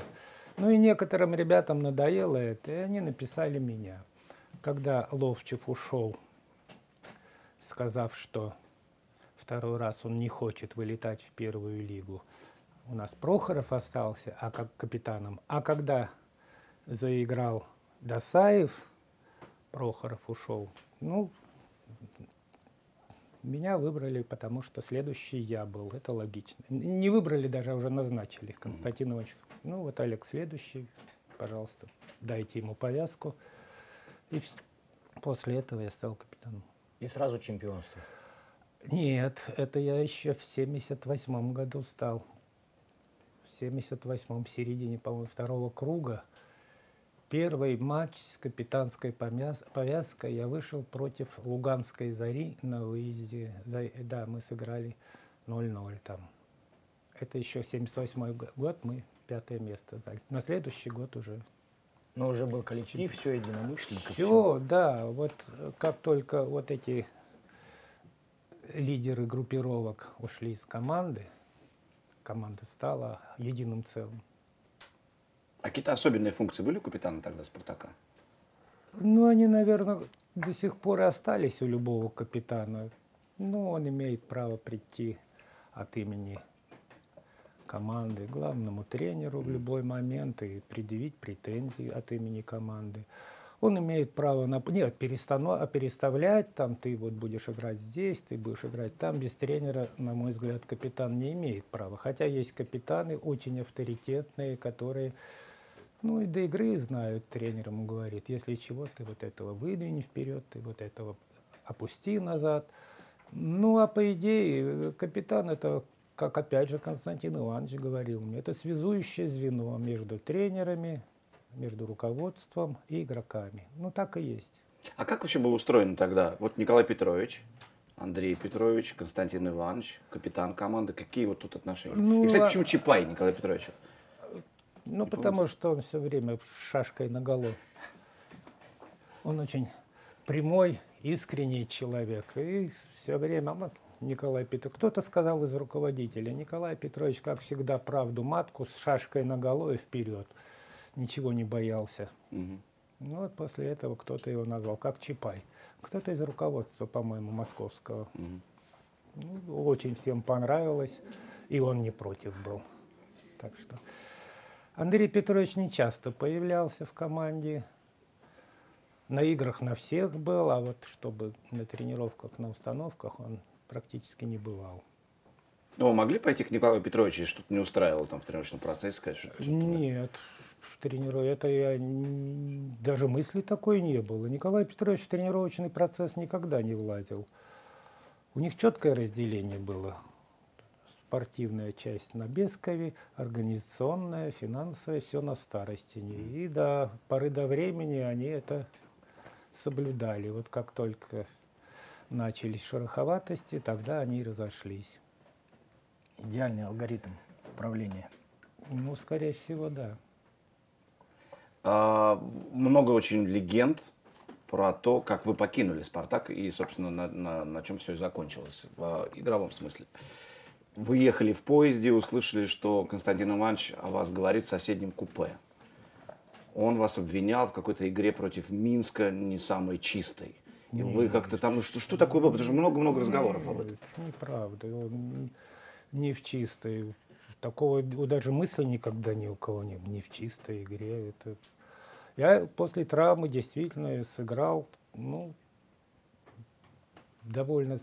Speaker 3: Ну и некоторым ребятам надоело это, и они написали меня. Когда Ловчев ушел, сказав, что второй раз он не хочет вылетать в первую лигу, у нас Прохоров остался а как капитаном. А когда заиграл Досаев, Прохоров ушел, ну, меня выбрали, потому что следующий я был. Это логично. Не выбрали даже, а уже назначили. Константин Иванович ну вот Олег следующий, пожалуйста, дайте ему повязку. И после этого я стал капитаном.
Speaker 1: И сразу чемпионство?
Speaker 3: Нет, это я еще в 78 году стал. В 78-м, середине, по-моему, второго круга. Первый матч с капитанской повязкой я вышел против Луганской «Зари» на выезде. Да, мы сыграли 0-0 там. Это еще 78 год, мы пятое место заняли. На следующий год уже.
Speaker 1: Но уже был коллектив, все единомышленников.
Speaker 3: Все, да. Вот как только вот эти лидеры группировок ушли из команды, команда стала единым целым.
Speaker 2: А какие-то особенные функции были у капитана тогда «Спартака»?
Speaker 3: Ну, они, наверное, до сих пор и остались у любого капитана. Ну, он имеет право прийти от имени команды, главному тренеру в любой момент и предъявить претензии от имени команды. Он имеет право на, нет, перестанов, переставлять, там ты вот будешь играть здесь, ты будешь играть там. Без тренера, на мой взгляд, капитан не имеет права. Хотя есть капитаны очень авторитетные, которые ну и до игры знают, тренер ему говорит, если чего, ты вот этого выдвинь вперед, ты вот этого опусти назад. Ну а по идее капитан это как опять же Константин Иванович говорил мне, это связующее звено между тренерами, между руководством и игроками. Ну так и есть.
Speaker 2: А как вообще было устроено тогда? Вот Николай Петрович, Андрей Петрович, Константин Иванович, капитан команды. Какие вот тут отношения? Ну, и, кстати, а почему Чапай Николай Петрович?
Speaker 3: Ну, Не потому помните? что он все время шашкой на голову. Он очень прямой, искренний человек. И все время вот, Николай Петрович. Кто-то сказал из руководителя, Николай Петрович, как всегда, правду матку с шашкой на голове вперед. Ничего не боялся. Угу. Ну вот после этого кто-то его назвал как Чапай. Кто-то из руководства, по-моему, московского. Угу. Ну, очень всем понравилось, и он не против был. Так что Андрей Петрович не часто появлялся в команде. На играх на всех был, а вот чтобы на тренировках, на установках он практически не бывал.
Speaker 2: Ну, вы могли пойти к Николаю Петровичу, что-то не устраивало там в тренировочном процессе, сказать, что
Speaker 3: Нет, в трениров... это я даже мысли такой не было. Николай Петрович в тренировочный процесс никогда не влазил. У них четкое разделение было. Спортивная часть на Бескове, организационная, финансовая, все на Старостине. И до поры до времени они это соблюдали. Вот как только начались шероховатости, тогда они разошлись.
Speaker 1: Идеальный алгоритм управления.
Speaker 3: Ну, скорее всего, да.
Speaker 2: А, много очень легенд про то, как вы покинули «Спартак» и, собственно, на, на, на чем все закончилось в игровом смысле. Вы ехали в поезде, услышали, что Константин Иванович о вас говорит в соседнем купе. Он вас обвинял в какой-то игре против Минска, не самой чистой. И Нет. вы как-то там, ну что, что такое было? Потому что много-много разговоров об этом.
Speaker 3: Неправда. Он не в чистой. Такого даже мысли никогда ни у кого не было. Не в чистой игре. Это я после травмы действительно сыграл, ну, довольно,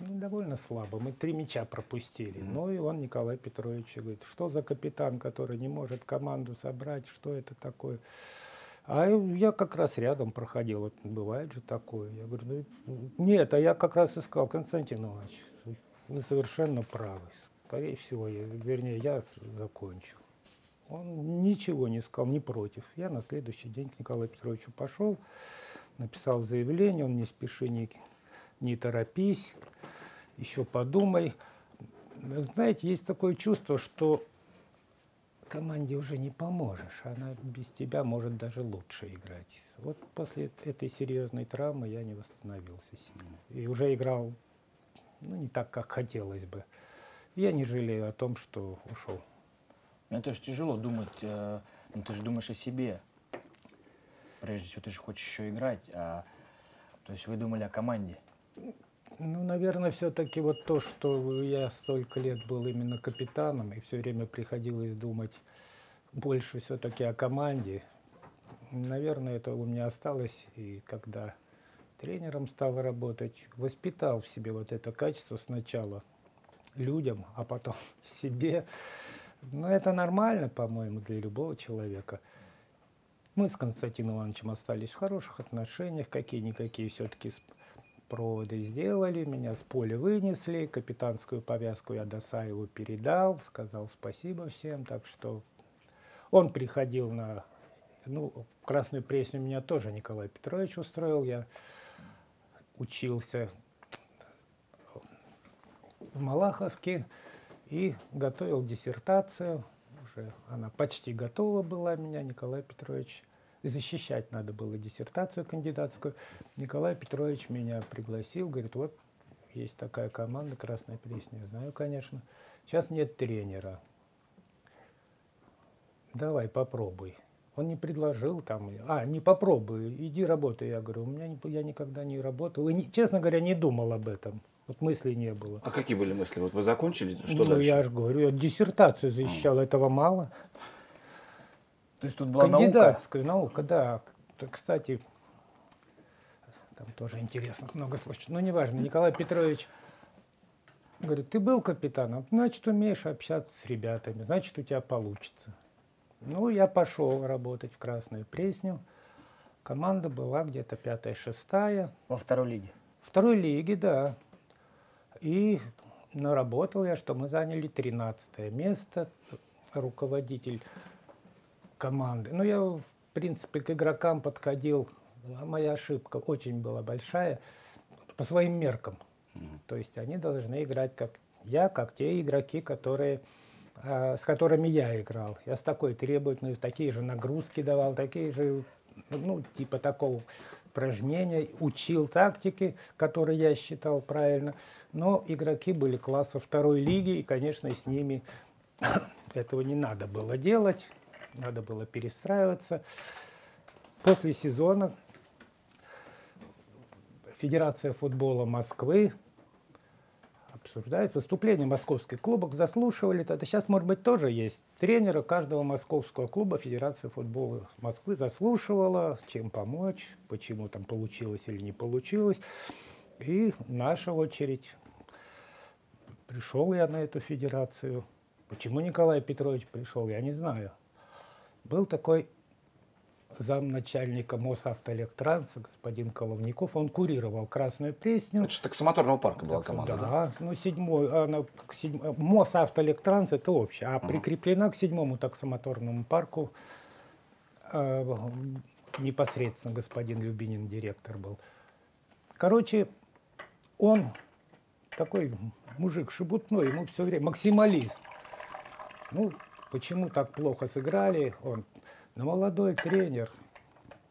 Speaker 3: ну, довольно слабо. Мы три мяча пропустили. Mm-hmm. Ну и он, Николай Петрович, говорит, что за капитан, который не может команду собрать, что это такое? А я как раз рядом проходил, вот бывает же такое. Я говорю, ну, нет, а я как раз искал, Константин Иванович, вы совершенно правы. Скорее всего, я, вернее, я закончил. Он ничего не сказал, не против. Я на следующий день к Николаю Петровичу пошел, написал заявление, он не спеши, не, не торопись, еще подумай. Знаете, есть такое чувство, что команде уже не поможешь. Она без тебя может даже лучше играть. Вот после этой серьезной травмы я не восстановился сильно. И уже играл ну, не так, как хотелось бы. Я не жалею о том, что ушел.
Speaker 1: Это же тяжело думать, э, ну, ты же думаешь о себе. Прежде всего, ты же хочешь еще играть, а, то есть вы думали о команде.
Speaker 3: Ну, наверное, все-таки вот то, что я столько лет был именно капитаном, и все время приходилось думать больше все-таки о команде. Наверное, это у меня осталось, и когда тренером стал работать, воспитал в себе вот это качество сначала людям, а потом себе. Но это нормально, по-моему, для любого человека. Мы с Константином Ивановичем остались в хороших отношениях, какие-никакие все-таки проводы сделали, меня с поля вынесли, капитанскую повязку я Досаеву передал, сказал спасибо всем, так что он приходил на, ну, Красную Пресню меня тоже Николай Петрович устроил, я учился в Малаховке, и готовил диссертацию. Уже она почти готова была меня, Николай Петрович. Защищать надо было диссертацию кандидатскую. Николай Петрович меня пригласил, говорит, вот есть такая команда «Красная Пресня». Знаю, конечно. Сейчас нет тренера. Давай, попробуй. Он не предложил там, а, не попробуй, иди работай. Я говорю, у меня я никогда не работал. И, честно говоря, не думал об этом. Вот мыслей не было.
Speaker 2: А какие были мысли? Вот вы закончили, что
Speaker 3: ну,
Speaker 2: дальше?
Speaker 3: я же говорю, я диссертацию защищал, а. этого мало.
Speaker 1: То есть тут была
Speaker 3: Кандидатская наука, наука да. Кстати, там тоже интересно много случаев. Но неважно, Николай Петрович говорит, ты был капитаном, значит, умеешь общаться с ребятами, значит, у тебя получится. Ну, я пошел работать в Красную Пресню. Команда была где-то пятая-шестая.
Speaker 1: Во второй лиге?
Speaker 3: Второй лиге, да. И наработал я, что мы заняли 13 место, руководитель команды. Ну, я, в принципе, к игрокам подходил, а моя ошибка очень была большая, по своим меркам. То есть они должны играть как я, как те игроки, которые, э, с которыми я играл. Я с такой требовательностью, такие же нагрузки давал, такие же, ну, типа такого упражнения, учил тактики, которые я считал правильно. Но игроки были класса второй лиги, и, конечно, с ними этого не надо было делать. надо было перестраиваться. После сезона Федерация футбола Москвы обсуждает выступление московских клубов, заслушивали это. Сейчас, может быть, тоже есть. Тренера каждого московского клуба Федерация футбола Москвы заслушивала, чем помочь, почему там получилось или не получилось. И наша очередь. Пришел я на эту федерацию. Почему Николай Петрович пришел, я не знаю. Был такой замначальника Мосавтоэлектранса, господин Коловников, он курировал Красную Пресню.
Speaker 2: Это же таксомоторного парка была команда,
Speaker 3: да? Да, ну седьмой, она, к седь... Мосавтоэлектранс это общее, а угу. прикреплена к седьмому таксомоторному парку э, непосредственно господин Любинин директор был. Короче, он такой мужик шебутной, ему все время максималист. Ну, почему так плохо сыграли, он но молодой тренер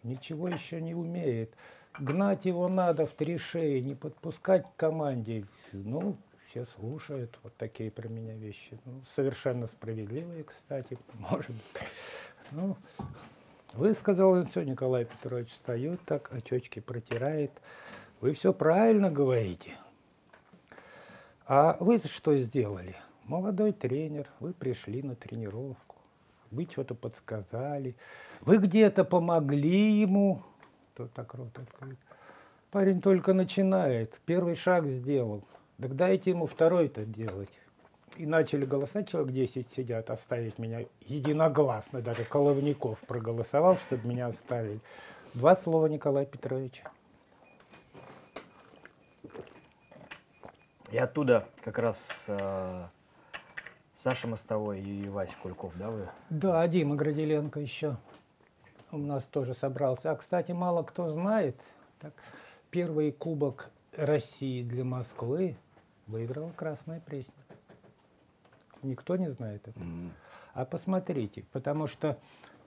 Speaker 3: ничего еще не умеет. Гнать его надо в три шеи, не подпускать к команде. Ну, все слушают вот такие про меня вещи. Ну, совершенно справедливые, кстати, может быть. Ну, высказал он все, Николай Петрович встает так, очечки протирает. Вы все правильно говорите. А вы что сделали? Молодой тренер, вы пришли на тренировку вы что-то подсказали, вы где-то помогли ему. Кто так рот открыт? Парень только начинает, первый шаг сделал. Так дайте ему второй-то делать. И начали голосовать, человек 10 сидят, оставить меня единогласно, даже Коловников проголосовал, чтобы меня оставили. Два слова Николая Петровича.
Speaker 1: И оттуда как раз э, Саша Мостовой и Вася Кульков, да, вы?
Speaker 3: Да, Дима Градиленко еще у нас тоже собрался. А, кстати, мало кто знает, так, первый кубок России для Москвы выиграла Красная Пресня. Никто не знает это. Mm-hmm. А посмотрите, потому что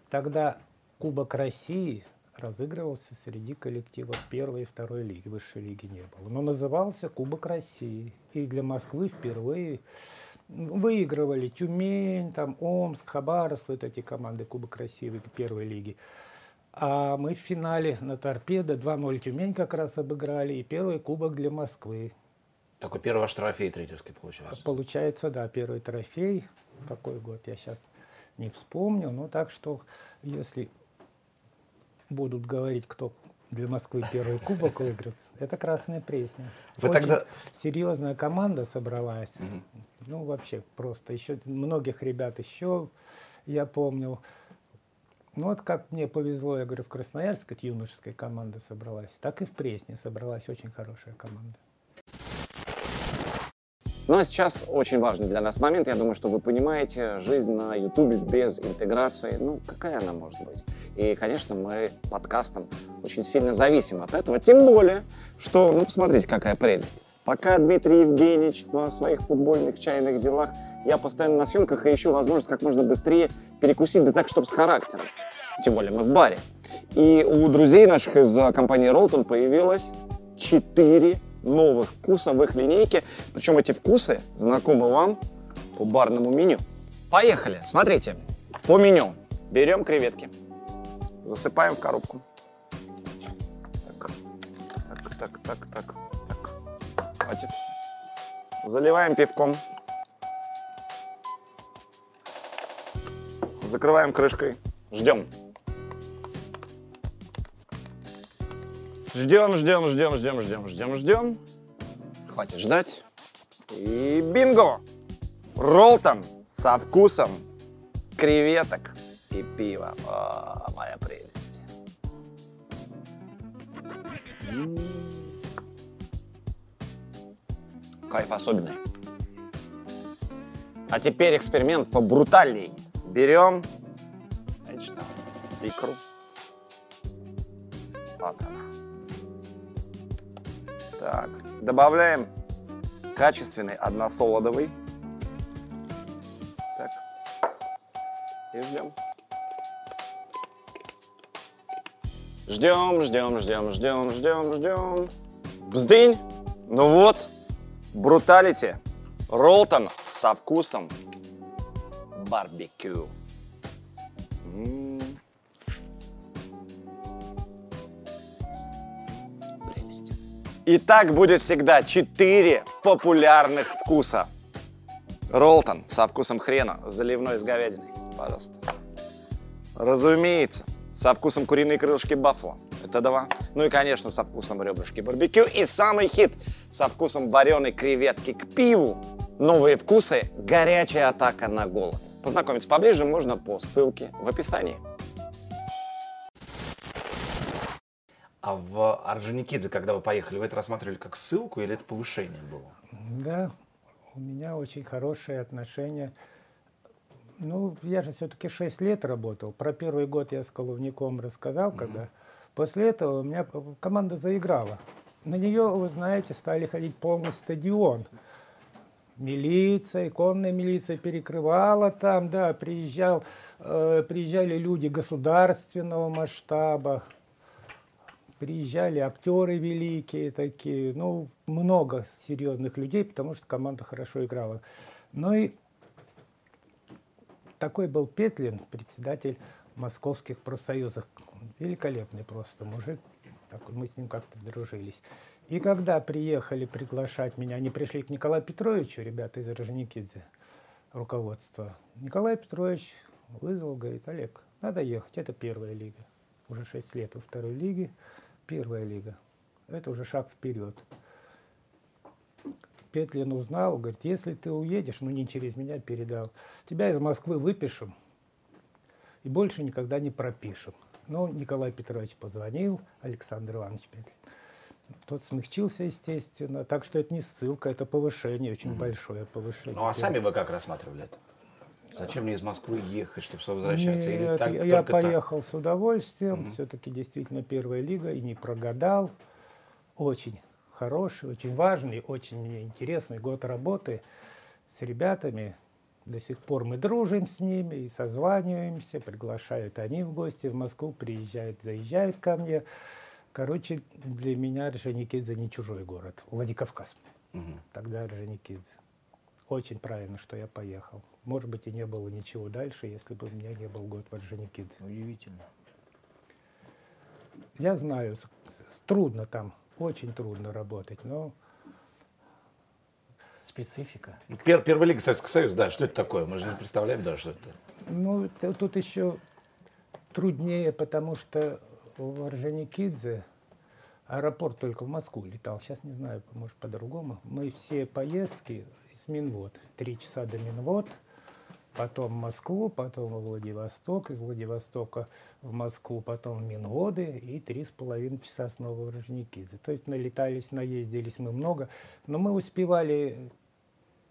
Speaker 3: тогда Кубок России разыгрывался среди коллективов первой и второй лиги, высшей лиги не было. Но назывался Кубок России. И для Москвы впервые выигрывали Тюмень, там, Омск, Хабаровск, вот эти команды Кубок России первой лиги. А мы в финале на торпедо 2-0 Тюмень как раз обыграли, и первый кубок для Москвы.
Speaker 2: Такой первый ваш трофей третьевский получается.
Speaker 3: Получается, да, первый трофей. Какой год, я сейчас не вспомню. Ну, так что, если будут говорить, кто для Москвы первый кубок выиграть, это Красная Пресня. Вы Очень тогда... серьезная команда собралась. Угу. Ну, вообще просто. Еще многих ребят еще я помню. Ну вот как мне повезло, я говорю, в Красноярске юношеская команда собралась, так и в Пресне собралась очень хорошая команда.
Speaker 4: Ну а сейчас очень важный для нас момент. Я думаю, что вы понимаете, жизнь на YouTube без интеграции, ну какая она может быть? И, конечно, мы подкастом очень сильно зависим от этого. Тем более, что, ну посмотрите, какая прелесть. Пока Дмитрий Евгеньевич в своих футбольных чайных делах, я постоянно на съемках и ищу возможность как можно быстрее перекусить, да так, чтобы с характером. Тем более мы в баре. И у друзей наших из компании Ролтон появилось 4 новых вкуса в их линейке. Причем эти вкусы знакомы вам по барному меню. Поехали! Смотрите, по меню. Берем креветки, засыпаем в коробку. Так, так, так, так, так. так. Хватит. Заливаем пивком. Закрываем крышкой. Ждем. Ждем, ждем, ждем, ждем, ждем, ждем, ждем. Хватит ждать. И бинго! Ролтон со вкусом креветок и пива. О, моя прелесть. Кайф особенный. А теперь эксперимент по брутальней. Берем, значит, икру. Вот она. Так, добавляем качественный односолодовый. Так. И ждем. Ждем, ждем, ждем, ждем, ждем, ждем. Бздынь! Ну вот, бруталити. Ролтон со вкусом барбекю. И так будет всегда четыре популярных вкуса. Ролтон со вкусом хрена, заливной с говядиной. Пожалуйста. Разумеется, со вкусом куриные крылышки баффало. Это два. Ну и, конечно, со вкусом ребрышки барбекю. И самый хит со вкусом вареной креветки к пиву. Новые вкусы – горячая атака на голод. Познакомиться поближе можно по ссылке в описании.
Speaker 2: А в Орджоникидзе, когда вы поехали, вы это рассматривали как ссылку или это повышение было?
Speaker 3: Да, у меня очень хорошие отношения. Ну, я же все-таки 6 лет работал. Про первый год я с Коловником рассказал, mm-hmm. когда. После этого у меня команда заиграла. На нее, вы знаете, стали ходить полный стадион. Милиция, конная милиция перекрывала там, да, приезжал, э, приезжали люди государственного масштаба, приезжали актеры великие такие, ну, много серьезных людей, потому что команда хорошо играла. Ну и такой был Петлин, председатель московских профсоюзов. Великолепный просто мужик. Такой, мы с ним как-то сдружились. И когда приехали приглашать меня, они пришли к Николаю Петровичу, ребята из Орджоникидзе, руководство. Николай Петрович вызвал, говорит, Олег, надо ехать, это первая лига. Уже шесть лет во второй лиге первая лига. Это уже шаг вперед. Петлин узнал, говорит, если ты уедешь, ну не через меня передал, тебя из Москвы выпишем и больше никогда не пропишем. Ну, Николай Петрович позвонил, Александр Иванович Петлин. Тот смягчился, естественно. Так что это не ссылка, это повышение, очень угу. большое повышение.
Speaker 2: Ну а сами вы как рассматривали это? Зачем мне из Москвы ехать, чтобы возвращаться?
Speaker 3: Нет, Или так, я поехал так? с удовольствием. Угу. Все-таки действительно первая лига и не прогадал. Очень хороший, очень важный, очень мне интересный год работы с ребятами. До сих пор мы дружим с ними и созваниваемся, приглашают они в гости в Москву, приезжают, заезжают ко мне. Короче, для меня Орджоникидзе не чужой город, Владикавказ. Угу. Тогда Орджоникидзе. Очень правильно, что я поехал. Может быть, и не было ничего дальше, если бы у меня не был год в Орджоникидзе.
Speaker 1: Удивительно.
Speaker 3: Я знаю, трудно там, очень трудно работать, но...
Speaker 1: Специфика.
Speaker 2: Пер, первая лига Советского Союза, да, что это такое? Мы же не представляем, да, что это.
Speaker 3: Ну, тут еще труднее, потому что в Орджоникидзе аэропорт только в Москву летал. Сейчас не знаю, может по-другому. Мы все поездки Минвод. Три часа до Минвод, потом в Москву, потом во Владивосток, из Владивостока в Москву, потом в Минводы и три с половиной часа снова в Рожникидзе. То есть налетались, наездились мы много, но мы успевали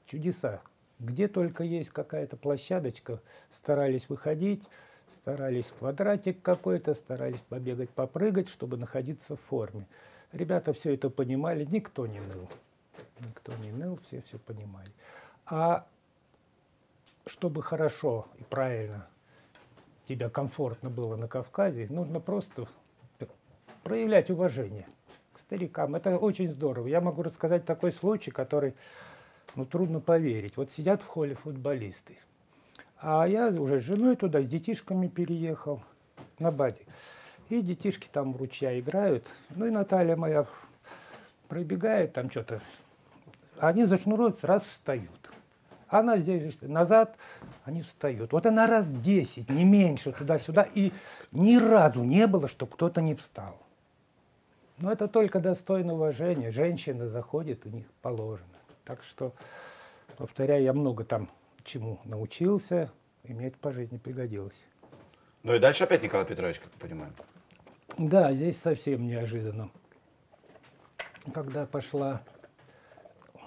Speaker 3: чудеса. Где только есть какая-то площадочка, старались выходить, старались в квадратик какой-то, старались побегать, попрыгать, чтобы находиться в форме. Ребята все это понимали, никто не ныл. Никто не ныл, все все понимали. А чтобы хорошо и правильно тебя комфортно было на Кавказе, нужно просто проявлять уважение к старикам. Это очень здорово. Я могу рассказать такой случай, который ну, трудно поверить. Вот сидят в холле футболисты, а я уже с женой туда, с детишками переехал на базе. И детишки там в ручья играют. Ну и Наталья моя пробегает там что-то. Они зашнуруются, раз встают. Она здесь назад, они встают. Вот она раз 10, не меньше, туда-сюда. И ни разу не было, чтобы кто-то не встал. Но это только достойно уважения. Женщина заходит, у них положено. Так что, повторяю, я много там чему научился, и мне это по жизни пригодилось.
Speaker 2: Ну и дальше опять Николай Петрович, как мы понимаем.
Speaker 3: Да, здесь совсем неожиданно. Когда пошла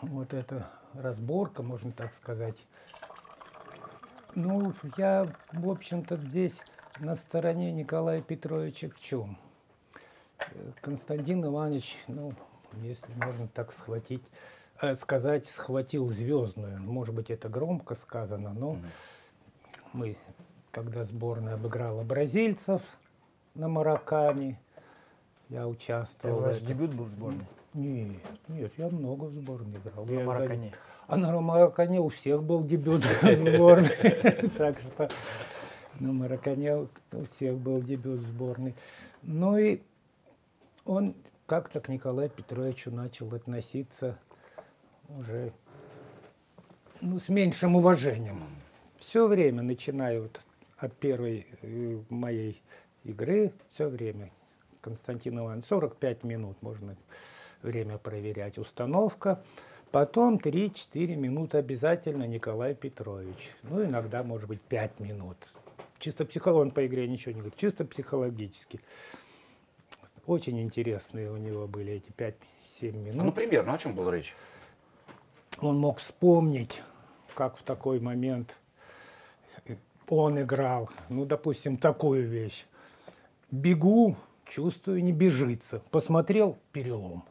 Speaker 3: вот эта разборка, можно так сказать, ну, я, в общем-то, здесь на стороне Николая Петровича в чем? Константин Иванович, ну, если можно так схватить, э, сказать, схватил звездную. Может быть, это громко сказано, но мы, когда сборная обыграла бразильцев на Маракане, я участвовал.
Speaker 1: Это ваш дебют был в сборной?
Speaker 3: Нет, нет, я много в сборной играл.
Speaker 1: На Маракане?
Speaker 3: А на Маракане у всех был дебют в сборной. Так что на Маракане у всех был дебют в сборной. Ну и он как-то к Николаю Петровичу начал относиться уже ну, с меньшим уважением. Все время, начиная вот от первой э, моей игры, все время. Константин Иванович, 45 минут можно время проверять, установка. Потом 3-4 минуты обязательно Николай Петрович. Ну, иногда, может быть, 5 минут. Чисто психологически, он по игре ничего не говорит, чисто психологически. Очень интересные у него были эти 5-7 минут.
Speaker 2: Ну, примерно, о чем была речь?
Speaker 3: Он мог вспомнить, как в такой момент он играл, ну, допустим, такую вещь. Бегу, чувствую, не бежится. Посмотрел, перелом.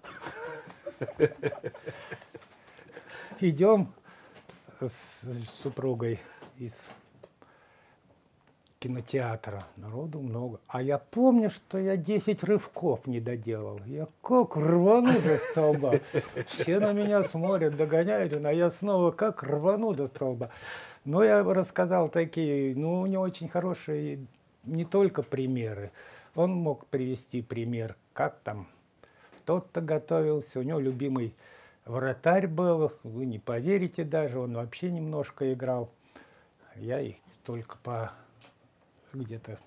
Speaker 3: Идем с супругой из кинотеатра. Народу много. А я помню, что я 10 рывков не доделал. Я как рвану до столба. Все на меня смотрят, догоняют, а я снова как рвану до столба. Но я рассказал такие, ну, него очень хорошие не только примеры. Он мог привести пример, как там тот-то готовился. У него любимый вратарь был, вы не поверите даже, он вообще немножко играл. Я их только по где-то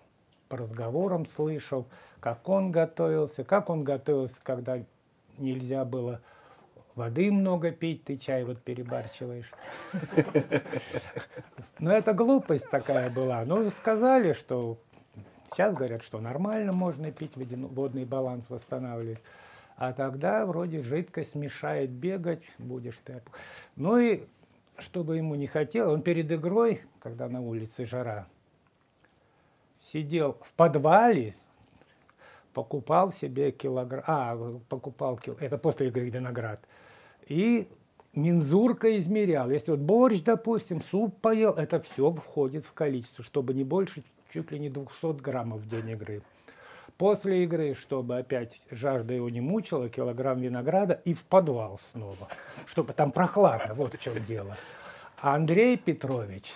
Speaker 3: по разговорам слышал, как он готовился, как он готовился, когда нельзя было воды много пить, ты чай вот перебарчиваешь. Но это глупость такая была. Ну, сказали, что сейчас говорят, что нормально можно пить, водный баланс восстанавливать. А тогда вроде жидкость мешает бегать, будешь ты. Ну и чтобы ему не хотел, он перед игрой, когда на улице жара, сидел в подвале, покупал себе килограмм, а, покупал, кил, это после игры виноград, и мензурка измерял. Если вот борщ, допустим, суп поел, это все входит в количество, чтобы не больше чуть ли не 200 граммов в день игры. После игры, чтобы опять жажда его не мучила, килограмм винограда и в подвал снова, чтобы там прохладно, вот в чем дело. Андрей Петрович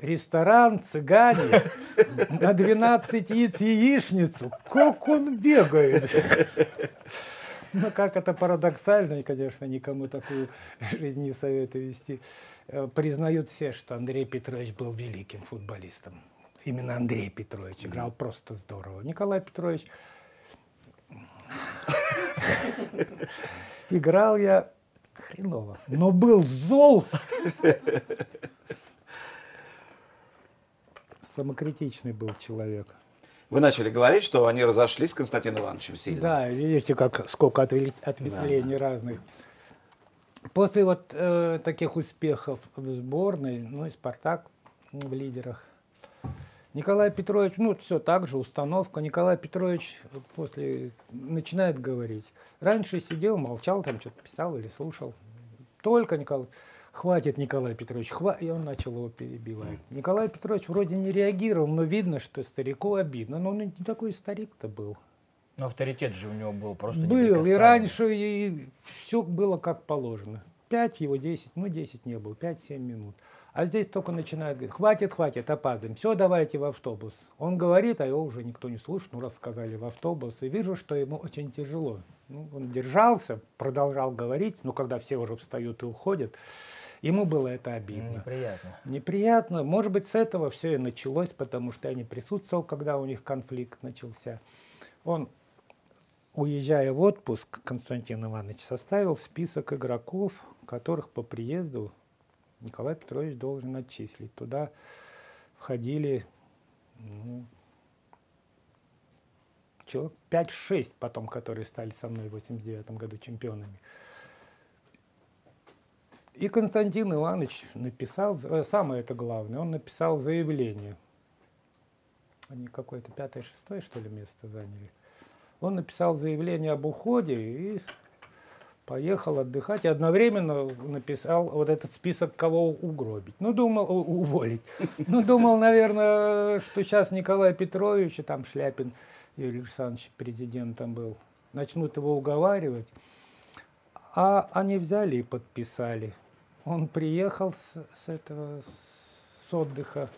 Speaker 3: ресторан, цыгане, на 12 яиц яичницу. Как он бегает! Ну, как это парадоксально, и, конечно, никому такую жизнь не советую вести. Э, признают все, что Андрей Петрович был великим футболистом. Именно Андрей Петрович играл просто здорово. Николай Петрович играл я хреново, но был зол самокритичный был человек.
Speaker 2: Вы начали говорить, что они разошлись с Константином Ивановичем сильно.
Speaker 3: Да, видите, как сколько ответвлений да. разных. После вот э, таких успехов в сборной, ну и Спартак в лидерах, Николай Петрович, ну все так же, установка. Николай Петрович после начинает говорить. Раньше сидел, молчал, там что-то писал или слушал. Только Николай хватит, Николай Петрович, хватит. И он начал его перебивать. Николай Петрович вроде не реагировал, но видно, что старику обидно. Но он не такой старик-то был.
Speaker 1: Но авторитет же у него был просто
Speaker 3: Был, и раньше и все было как положено. Пять его, десять, ну десять не было, пять-семь минут. А здесь только начинает говорить, хватит, хватит, опаздываем, все, давайте в автобус. Он говорит, а его уже никто не слушает, ну рассказали в автобус, и вижу, что ему очень тяжело. Ну, он держался, продолжал говорить, но когда все уже встают и уходят, Ему было это обидно.
Speaker 1: Неприятно.
Speaker 3: Неприятно. Может быть, с этого все и началось, потому что я не присутствовал, когда у них конфликт начался. Он, уезжая в отпуск, Константин Иванович составил список игроков, которых по приезду Николай Петрович должен отчислить. Туда входили ну, человек 5-6 потом, которые стали со мной в 89 году чемпионами. И Константин Иванович написал, э, самое это главное, он написал заявление. Они какое-то пятое, шестое, что ли, место заняли. Он написал заявление об уходе и поехал отдыхать. И одновременно написал вот этот список, кого угробить. Ну, думал, уволить. Ну, думал, наверное, что сейчас Николай Петрович, и там Шляпин Юрий Александрович президентом был, начнут его уговаривать. А они взяли и подписали. Он приехал с, с этого, с отдыха.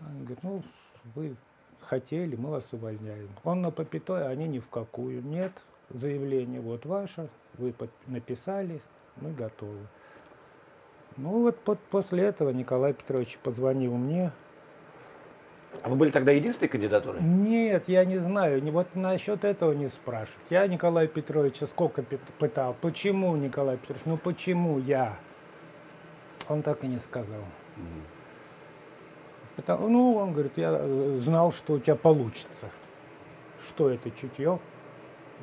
Speaker 3: Он говорит, ну, вы хотели, мы вас увольняем. Он на попятой, а они ни в какую. Нет, заявление, вот ваше, вы написали, мы готовы. Ну вот под- после этого Николай Петрович позвонил мне.
Speaker 2: А вы были тогда единственной кандидатурой?
Speaker 3: Нет, я не знаю, вот насчет этого не спрашивать. Я Николая Петровича сколько пытал, почему Николай Петрович, ну почему я? Он так и не сказал. Потому- ну, он говорит, я э, знал, что у тебя получится. Что это, чутье?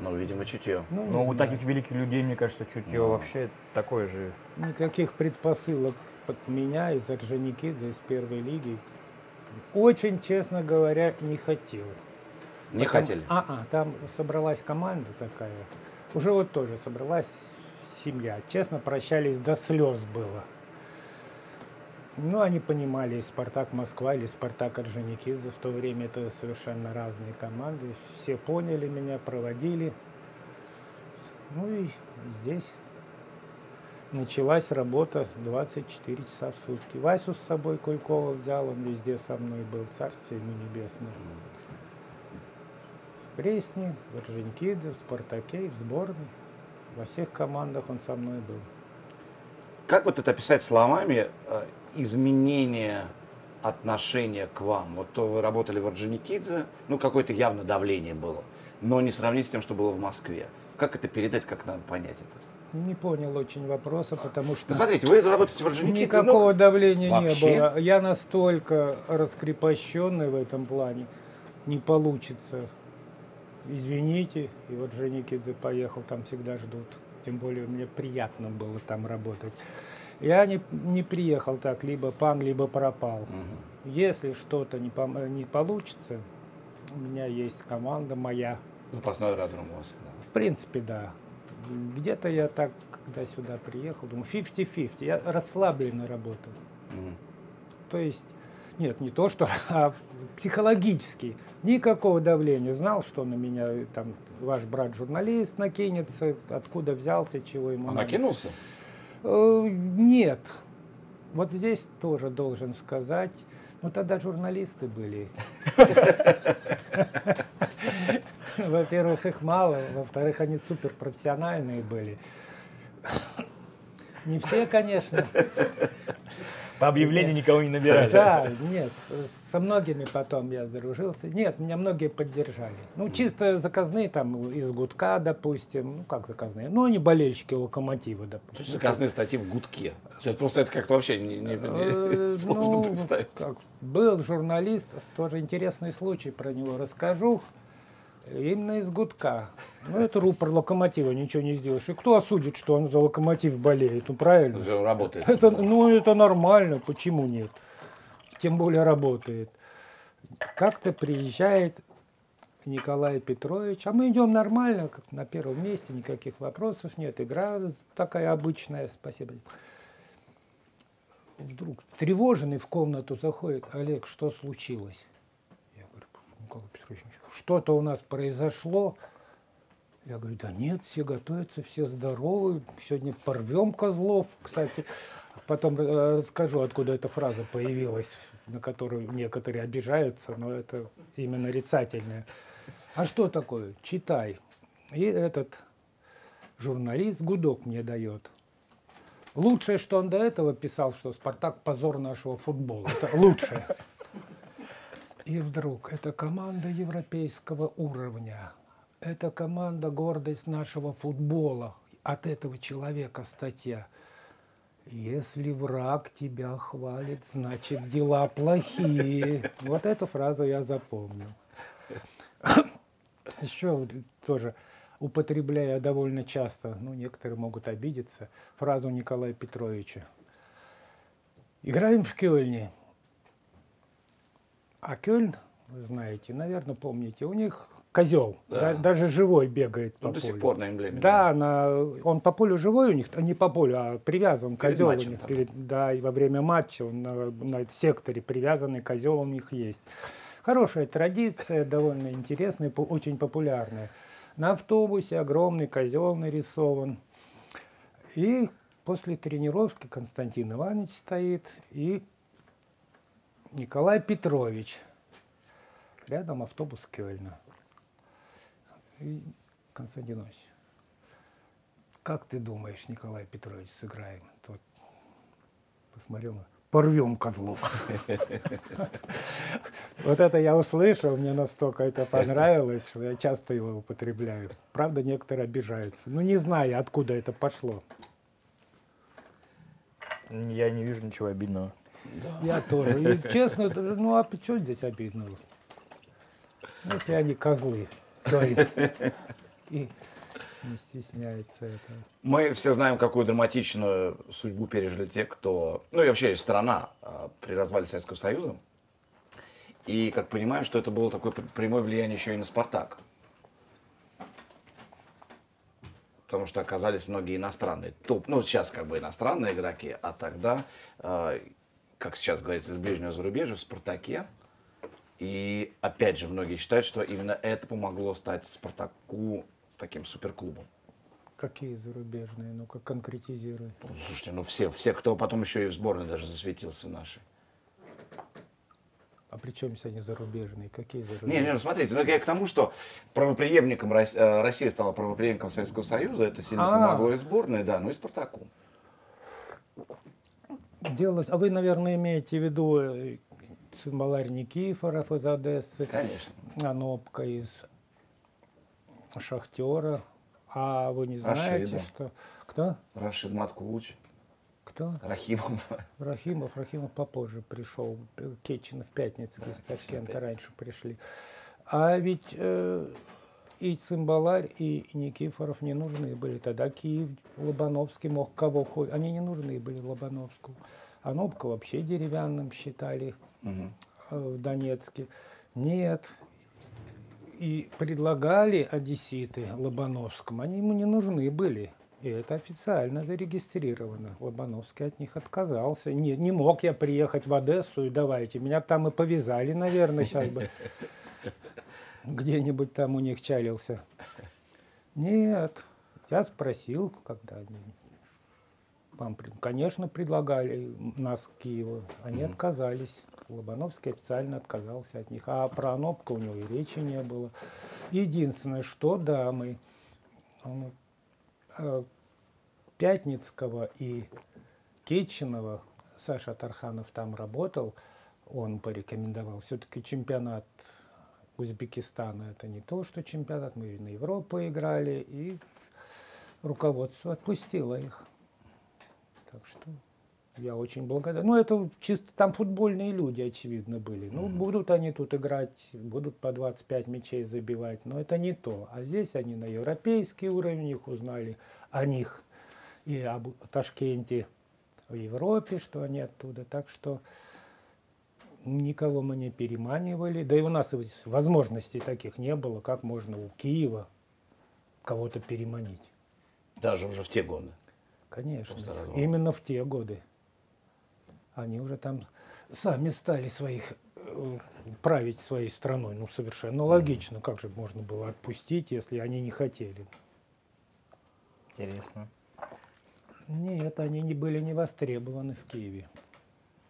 Speaker 2: Ну, видимо, чутье.
Speaker 3: Ну,
Speaker 1: Но у
Speaker 3: знаю.
Speaker 1: таких великих людей, мне кажется, чутье вообще такое же.
Speaker 3: Никаких предпосылок под меня из Орджоникидзе, из первой лиги. Очень, честно говоря, не хотел.
Speaker 2: Не
Speaker 3: Потом-
Speaker 2: хотели?
Speaker 3: А, а, там собралась команда такая. Уже вот тоже собралась семья. Честно, прощались до слез было. Ну, они понимали, Спартак Москва или Спартак Орджоникидзе. В то время это совершенно разные команды. Все поняли меня, проводили. Ну и здесь началась работа 24 часа в сутки. Васю с собой Кулькова взял, он везде со мной был, царствие ему небесное. В Пресне, в Орджоникидзе, в Спартаке, в сборной. Во всех командах он со мной был.
Speaker 2: Как вот это описать словами э, изменение отношения к вам? Вот то вы работали в Орджоникидзе, ну какое-то явно давление было, но не сравнить с тем, что было в Москве. Как это передать, как надо понять это?
Speaker 3: Не понял очень вопроса, потому что
Speaker 2: Ну, смотрите, вы работаете в Орджоникидзе,
Speaker 3: никакого давления
Speaker 2: вообще?
Speaker 3: не было. Я настолько раскрепощенный в этом плане, не получится. Извините, и вот Женикидзе поехал, там всегда ждут. Тем более мне приятно было там работать. Я не, не приехал так, либо пан, либо пропал.
Speaker 2: Мгм.
Speaker 3: Если что-то не, пом- не получится, у меня есть команда моя.
Speaker 2: запасной аэродром у вас. да.
Speaker 3: В принципе, да. Где-то я так, когда сюда приехал, думаю, 50-50. Я расслабленно работал.
Speaker 2: Мгм.
Speaker 3: То есть, нет, не то, что, а психологически. Никакого давления. Знал, что на меня там ваш брат журналист накинется, откуда взялся, чего ему
Speaker 2: А
Speaker 3: надо.
Speaker 2: накинулся?
Speaker 3: Э, Нет. Вот здесь тоже должен сказать. Ну тогда журналисты были. Во-первых, их мало, во-вторых, они суперпрофессиональные были. Не все, конечно.
Speaker 1: По объявлению никого не набирали.
Speaker 3: Да, нет, со многими потом я заружился. Нет, меня многие поддержали. Ну, чисто заказные там из гудка, допустим. Ну, как заказные? Ну, они болельщики локомотива,
Speaker 2: Что
Speaker 3: допустим.
Speaker 2: это заказные статьи в гудке? Сейчас просто это как-то вообще не, не-
Speaker 3: Э,
Speaker 2: не- сложно
Speaker 3: ну,
Speaker 2: представить.
Speaker 3: как, был журналист, тоже интересный случай, про него расскажу. Именно из гудка. Ну, это рупор локомотива, ничего не сделаешь. И кто осудит, что он за локомотив болеет? Ну, правильно.
Speaker 2: Уже работает.
Speaker 3: Это, ну, это нормально, почему нет? Тем более работает. Как-то приезжает Николай Петрович, а мы идем нормально, как на первом месте, никаких вопросов нет, игра такая обычная, спасибо. Вдруг тревоженный в комнату заходит, Олег, что случилось? Я говорю, Николай Петрович, что-то у нас произошло. Я говорю, да нет, все готовятся, все здоровы, сегодня порвем козлов. Кстати, потом э, расскажу, откуда эта фраза появилась, на которую некоторые обижаются, но это именно нарицательная. А что такое? Читай. И этот журналист гудок мне дает. Лучшее, что он до этого писал, что Спартак позор нашего футбола. Это лучшее. И вдруг это команда европейского уровня. Это команда гордость нашего футбола. От этого человека статья. Если враг тебя хвалит, значит дела плохие. Вот эту фразу я запомнил. Еще тоже употребляя довольно часто, ну, некоторые могут обидеться, фразу Николая Петровича. Играем в Кёльне. А Кёльн, вы знаете, наверное, помните, у них козел,
Speaker 2: Да.
Speaker 3: да- даже живой бегает по
Speaker 2: Ну, до сих
Speaker 3: полю.
Speaker 2: пор на эмблеме.
Speaker 3: Да, на, он по полю живой у них, а не по полю, а привязан козел у
Speaker 2: матчем
Speaker 3: них.
Speaker 2: там.
Speaker 3: перед- да, и во время матча он на, на секторе привязанный козел у них есть. Хорошая традиция, довольно интересная, по- очень популярная. На автобусе огромный козел нарисован. И после тренировки Константин Иванович стоит и Николай Петрович. Рядом автобус Кёльна. И Константинович, как ты думаешь, Николай Петрович, сыграем? Тот посмотрел, порвем козлов. Вот это я услышал, мне настолько это понравилось, что я часто его употребляю. Правда, некоторые обижаются. Ну, не знаю, откуда это пошло.
Speaker 1: Я не вижу ничего обидного.
Speaker 3: Я тоже. И честно, ну а что здесь обидного? Если они козлы, то и, и не стесняется этого.
Speaker 2: Мы все знаем, какую драматичную судьбу пережили те, кто... Ну и вообще страна а, при развале Советского Союза. И как понимаем, что это было такое пр- прямое влияние еще и на «Спартак». Потому что оказались многие иностранные. Топ, ну, сейчас как бы иностранные игроки, а тогда, а, как сейчас говорится, из ближнего зарубежья в «Спартаке». И опять же, многие считают, что именно это помогло стать «Спартаку» таким суперклубом.
Speaker 3: Какие зарубежные? Ну-ка, конкретизируй.
Speaker 2: Ну, Слушайте, ну все, все, кто потом еще и в сборной даже засветился нашей.
Speaker 3: А при чем здесь они зарубежные? Какие
Speaker 2: Не,
Speaker 3: зарубежные?
Speaker 2: не, ну смотрите, ну я к тому, что правоприемником Рос- Россия стала правоприемником Советского Союза, это сильно
Speaker 3: А.
Speaker 2: помогло и сборной, да, ну и Спартаку.
Speaker 3: Дело... А вы, наверное, имеете в виду э, цимбаларь Никифоров из Одессы,
Speaker 2: Конечно.
Speaker 3: Анопка из Шахтера. А вы не знаете,
Speaker 2: Рашида.
Speaker 3: что... Кто?
Speaker 2: Рашид Маткулыч,
Speaker 3: Кто?
Speaker 2: Рахимов.
Speaker 3: Рахимов, Рахимов попозже пришел. Кечинов, Пятницкий с
Speaker 2: Кечинов,
Speaker 3: Ташкента
Speaker 2: Пятницкий.
Speaker 3: раньше пришли. А ведь э, и Цимбаларь, и Никифоров не нужны были. Тогда Киев, Лобановский мог кого хоть. Они не нужны были Лобановскому. Анопка вообще деревянным считали э, в Донецке. Нет. И предлагали одесситы Лобановскому. Они ему не нужны были. И это официально зарегистрировано. Лобановский от них отказался. Не, не мог я приехать в Одессу и давайте. Меня там и повязали, наверное, сейчас бы. Где-нибудь там у них чалился. Нет. Я спросил, когда они вам, конечно, предлагали нас к Киеву. Они отказались. Лобановский официально отказался от них. А про Анопка у него и речи не было. Единственное, что да, мы э, Пятницкого и Кетчинова, Саша Тарханов там работал, он порекомендовал. Все-таки чемпионат Узбекистана это не то, что чемпионат. Мы на Европу играли, и руководство отпустило их. Так что я очень благодарен. Ну, это чисто там футбольные люди, очевидно, были. Ну, будут они тут играть, будут по 25 мячей забивать, но это не то. А здесь они на европейский уровень их узнали, о них и об Ташкенте в Европе, что они оттуда. Так что никого мы не переманивали. Да и у нас возможностей таких не было, как можно у Киева кого-то переманить.
Speaker 2: Даже уже в те годы.
Speaker 3: Конечно. Именно в те годы. Они уже там сами стали своих э, править своей страной. Ну, совершенно логично. Как же можно было отпустить, если они не хотели?
Speaker 1: Интересно.
Speaker 3: Нет, они не были не востребованы в Киеве.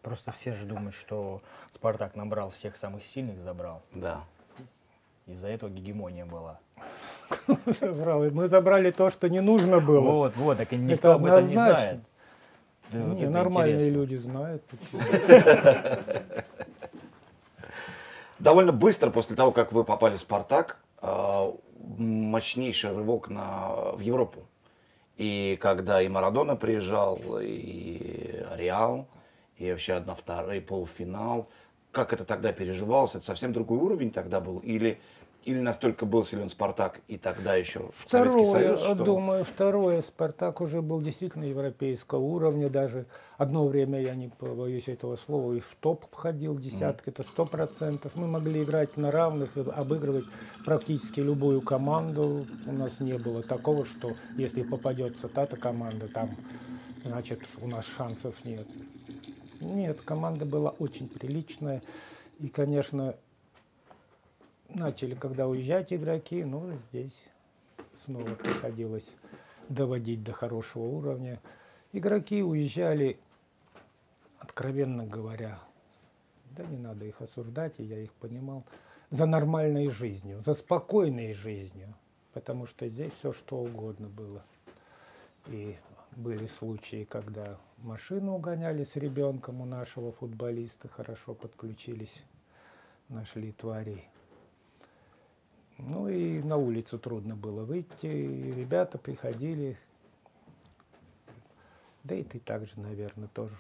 Speaker 1: Просто все же думают, что Спартак набрал всех самых сильных, забрал.
Speaker 2: Да.
Speaker 1: Из-за этого гегемония была.
Speaker 3: Мы забрали то, что не нужно было.
Speaker 1: Вот, вот, так и никто
Speaker 3: Это
Speaker 1: об этом не знает. Да,
Speaker 3: Не, нормальные
Speaker 1: интересно.
Speaker 3: люди знают.
Speaker 2: Довольно быстро после того, как вы попали в «Спартак», э, мощнейший рывок на, в Европу. И когда и Марадона приезжал, и Реал, и вообще одна вторая, и полуфинал. Как это тогда переживалось? Это совсем другой уровень тогда был? Или, или настолько был силен «Спартак» и тогда еще Советский
Speaker 3: Второе,
Speaker 2: Союз? что-
Speaker 3: думаю, второе, Спартак уже был действительно европейского уровня, даже одно время, я не боюсь этого слова, и в топ входил, десятка, это сто процентов. Мы могли играть на равных, обыгрывать практически любую команду. У нас не было такого, что если попадется та-то команда, там, значит, у нас шансов нет. Нет, команда была очень приличная. И, конечно, начали, когда уезжать игроки, ну, здесь снова приходилось доводить до хорошего уровня. Игроки уезжали, откровенно говоря, да не надо их осуждать, и я их понимал, за нормальной жизнью, за спокойной жизнью. потому что здесь все что угодно было. И были случаи, когда машину угоняли с ребенком у нашего футболиста, хорошо подключились, нашли тварей. Ну и на улицу трудно было выйти, и ребята приходили, да и ты также, наверное, тоже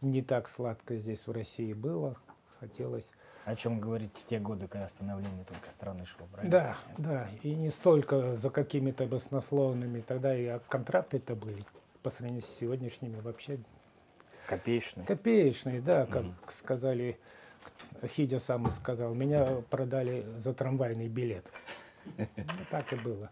Speaker 3: не так сладко здесь в России было, хотелось
Speaker 1: О чем говорить с те годы, когда становление только страны шло, правильно?
Speaker 3: Да, да. И не столько за какими-то баснословными, тогда и контракты-то были по сравнению с сегодняшними вообще
Speaker 1: Копеечный.
Speaker 3: копеечные, да, как сказали, Хидя сам сказал, меня продали за трамвайный билет. Ну, так и было.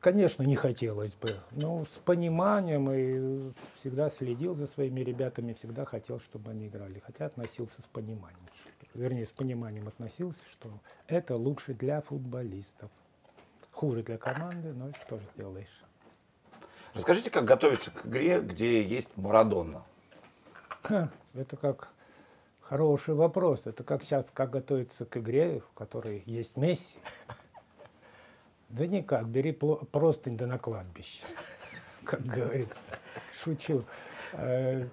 Speaker 3: Конечно, не хотелось бы, но с пониманием и всегда следил за своими ребятами, всегда хотел, чтобы они играли, хотя относился с пониманием. Вернее, с пониманием относился, что это лучше для футболистов. Хуже для команды, но что же сделаешь.
Speaker 2: Расскажите, как готовиться к игре, где есть Марадона?
Speaker 3: Ха, Это как хороший вопрос. Это как сейчас, как готовиться к игре, в которой есть Месси. Да никак, бери простынь да на кладбище, как говорится. Шучу. Э,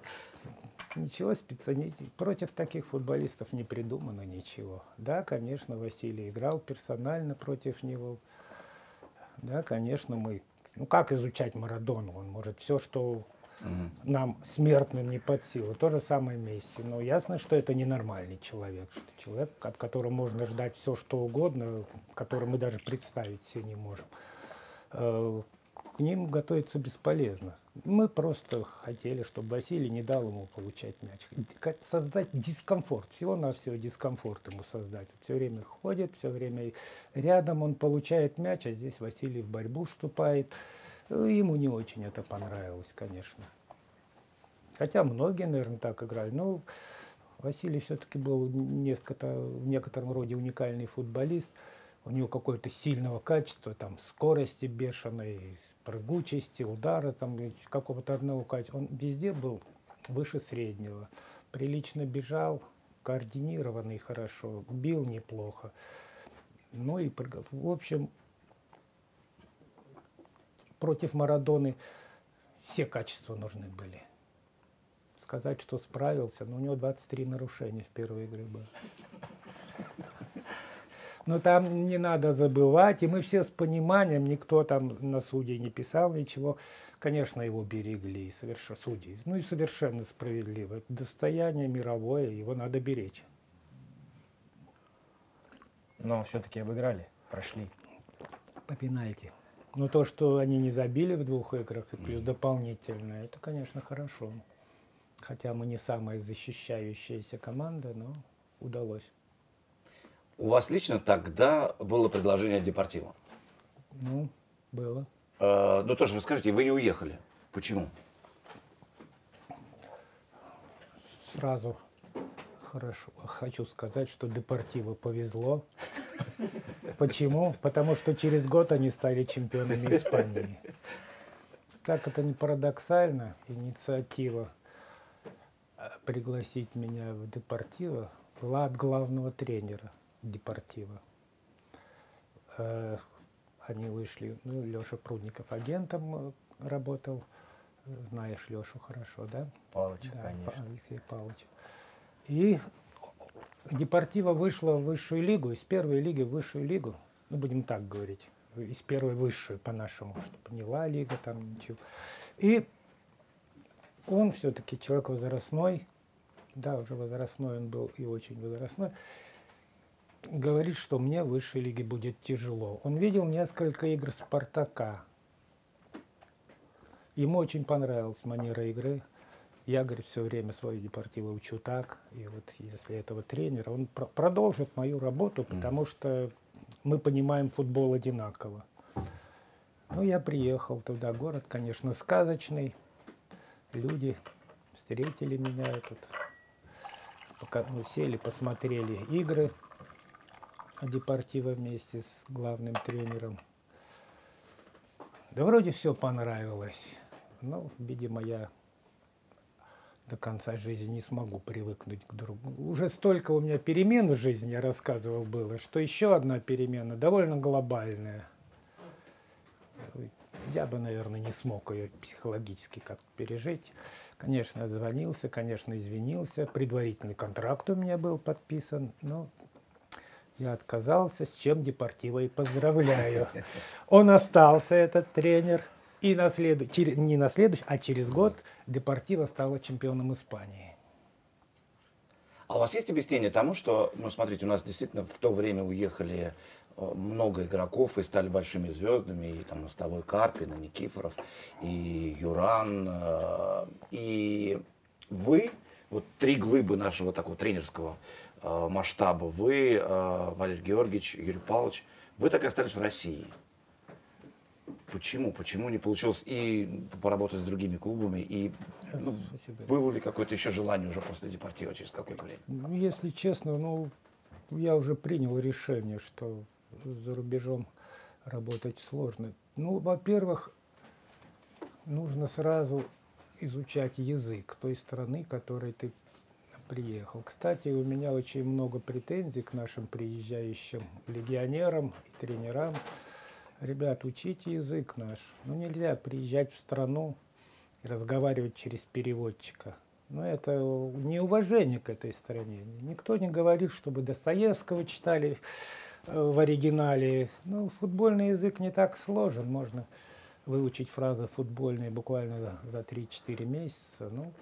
Speaker 3: Ничего специально против таких футболистов не придумано ничего. Да, конечно, Василий играл персонально против него. Да, конечно, мы... Ну, как изучать Марадону? Он может все, что нам, смертным, не под силу. То же самое Месси. Но ясно, что это ненормальный человек. Что человек, от которого можно ждать все, что угодно, который мы даже представить себе не можем. Э, К ним готовиться бесполезно. Мы просто хотели, чтобы Василий не дал ему получать мяч. Создать дискомфорт. Всего-навсего дискомфорт ему создать. Все время ходит, все время рядом он получает мяч, а здесь Василий в борьбу вступает. Э, Ему не очень это понравилось, конечно. Хотя многие, наверное, так играли. Но Василий все-таки был несколько, в некотором роде уникальный футболист. У него какое-то сильного качества, там, скорости бешеной, прыгучести, удара, там, какого-то одного качества. Он везде был выше среднего. Прилично бежал, координированный хорошо, бил неплохо. Ну и прыгал. В общем, против Марадоны все качества нужны были. Сказать, что справился, но у него 23 нарушения в первой игре было. Но там не надо забывать, и мы все с пониманием, никто там на судей не писал ничего. Конечно, его берегли, совершенно, судьи. Ну и совершенно справедливо. Это достояние мировое, его надо беречь.
Speaker 1: Но все-таки обыграли, прошли.
Speaker 3: По пенальти. Но то, что они не забили в двух играх, и плюс дополнительно, это, конечно, хорошо. Хотя мы не самая защищающаяся команда, но удалось.
Speaker 2: У вас лично тогда было предложение от Депортива.
Speaker 3: Ну, было.
Speaker 2: Э, ну тоже расскажите, вы не уехали. Почему?
Speaker 3: Сразу хорошо. Хочу сказать, что Депортиво повезло. Почему? Потому что через год они стали чемпионами Испании. Как это не парадоксально, инициатива э, пригласить меня в Депортиво была от главного тренера Депортива. Э, Они вышли, ну, Леша Прудников агентом э, работал. Знаешь Лешу хорошо, да?
Speaker 1: Палыч,
Speaker 3: Да,
Speaker 1: конечно.
Speaker 3: Алексей Павлович. И Депортива вышла в высшую лигу, из первой лиги в высшую лигу, ну, будем так говорить, из первой высшую по-нашему, чтобы не Ла лига, там ничего. И он все-таки человек возрастной, да, уже возрастной он был и очень возрастной, говорит, что мне в высшей лиге будет тяжело. Он видел несколько игр Спартака. Ему очень понравилась манера игры. Я, говорит, все время свою депортиву учу так. И вот если этого тренера, он про- продолжит мою работу, потому что мы понимаем футбол одинаково. Ну, я приехал туда. Город, конечно, сказочный. Люди встретили меня. Этот, пока, ну, сели, посмотрели игры. Депортива вместе с главным тренером. Да вроде все понравилось. Ну, видимо, я до конца жизни не смогу привыкнуть к другу. Уже столько у меня перемен в жизни, я рассказывал, было, что еще одна перемена, довольно глобальная. Я бы, наверное, не смог ее психологически как пережить. Конечно, отзвонился, конечно, извинился. Предварительный контракт у меня был подписан, но я отказался, с чем Депортиво и поздравляю. Он остался, этот тренер, и на следу... не на следующий, а через год Депортиво стала чемпионом Испании.
Speaker 2: А у вас есть объяснение тому, что, ну, смотрите, у нас действительно в то время уехали э, много игроков и стали большими звездами, и там Мостовой Карпин, и Никифоров, и Юран, э, и вы, вот три глыбы нашего такого тренерского масштаба, вы, Валерий Георгиевич, Юрий Павлович, вы так и остались в России. Почему? Почему не получилось и поработать с другими клубами? И ну, было ли какое-то еще желание уже после Депортива через какое-то время?
Speaker 3: Ну, если честно, ну, я уже принял решение, что за рубежом работать сложно. Ну, во-первых, нужно сразу изучать язык той страны, которой ты приехал. Кстати, у меня очень много претензий к нашим приезжающим легионерам и тренерам ребят, учите язык наш. Ну, нельзя приезжать в страну и разговаривать через переводчика. Ну, это неуважение к этой стране. Никто не говорит, чтобы Достоевского читали э, в оригинале. Ну, футбольный язык не так сложен. Можно выучить фразы футбольные буквально за 3-4 месяца. Ну,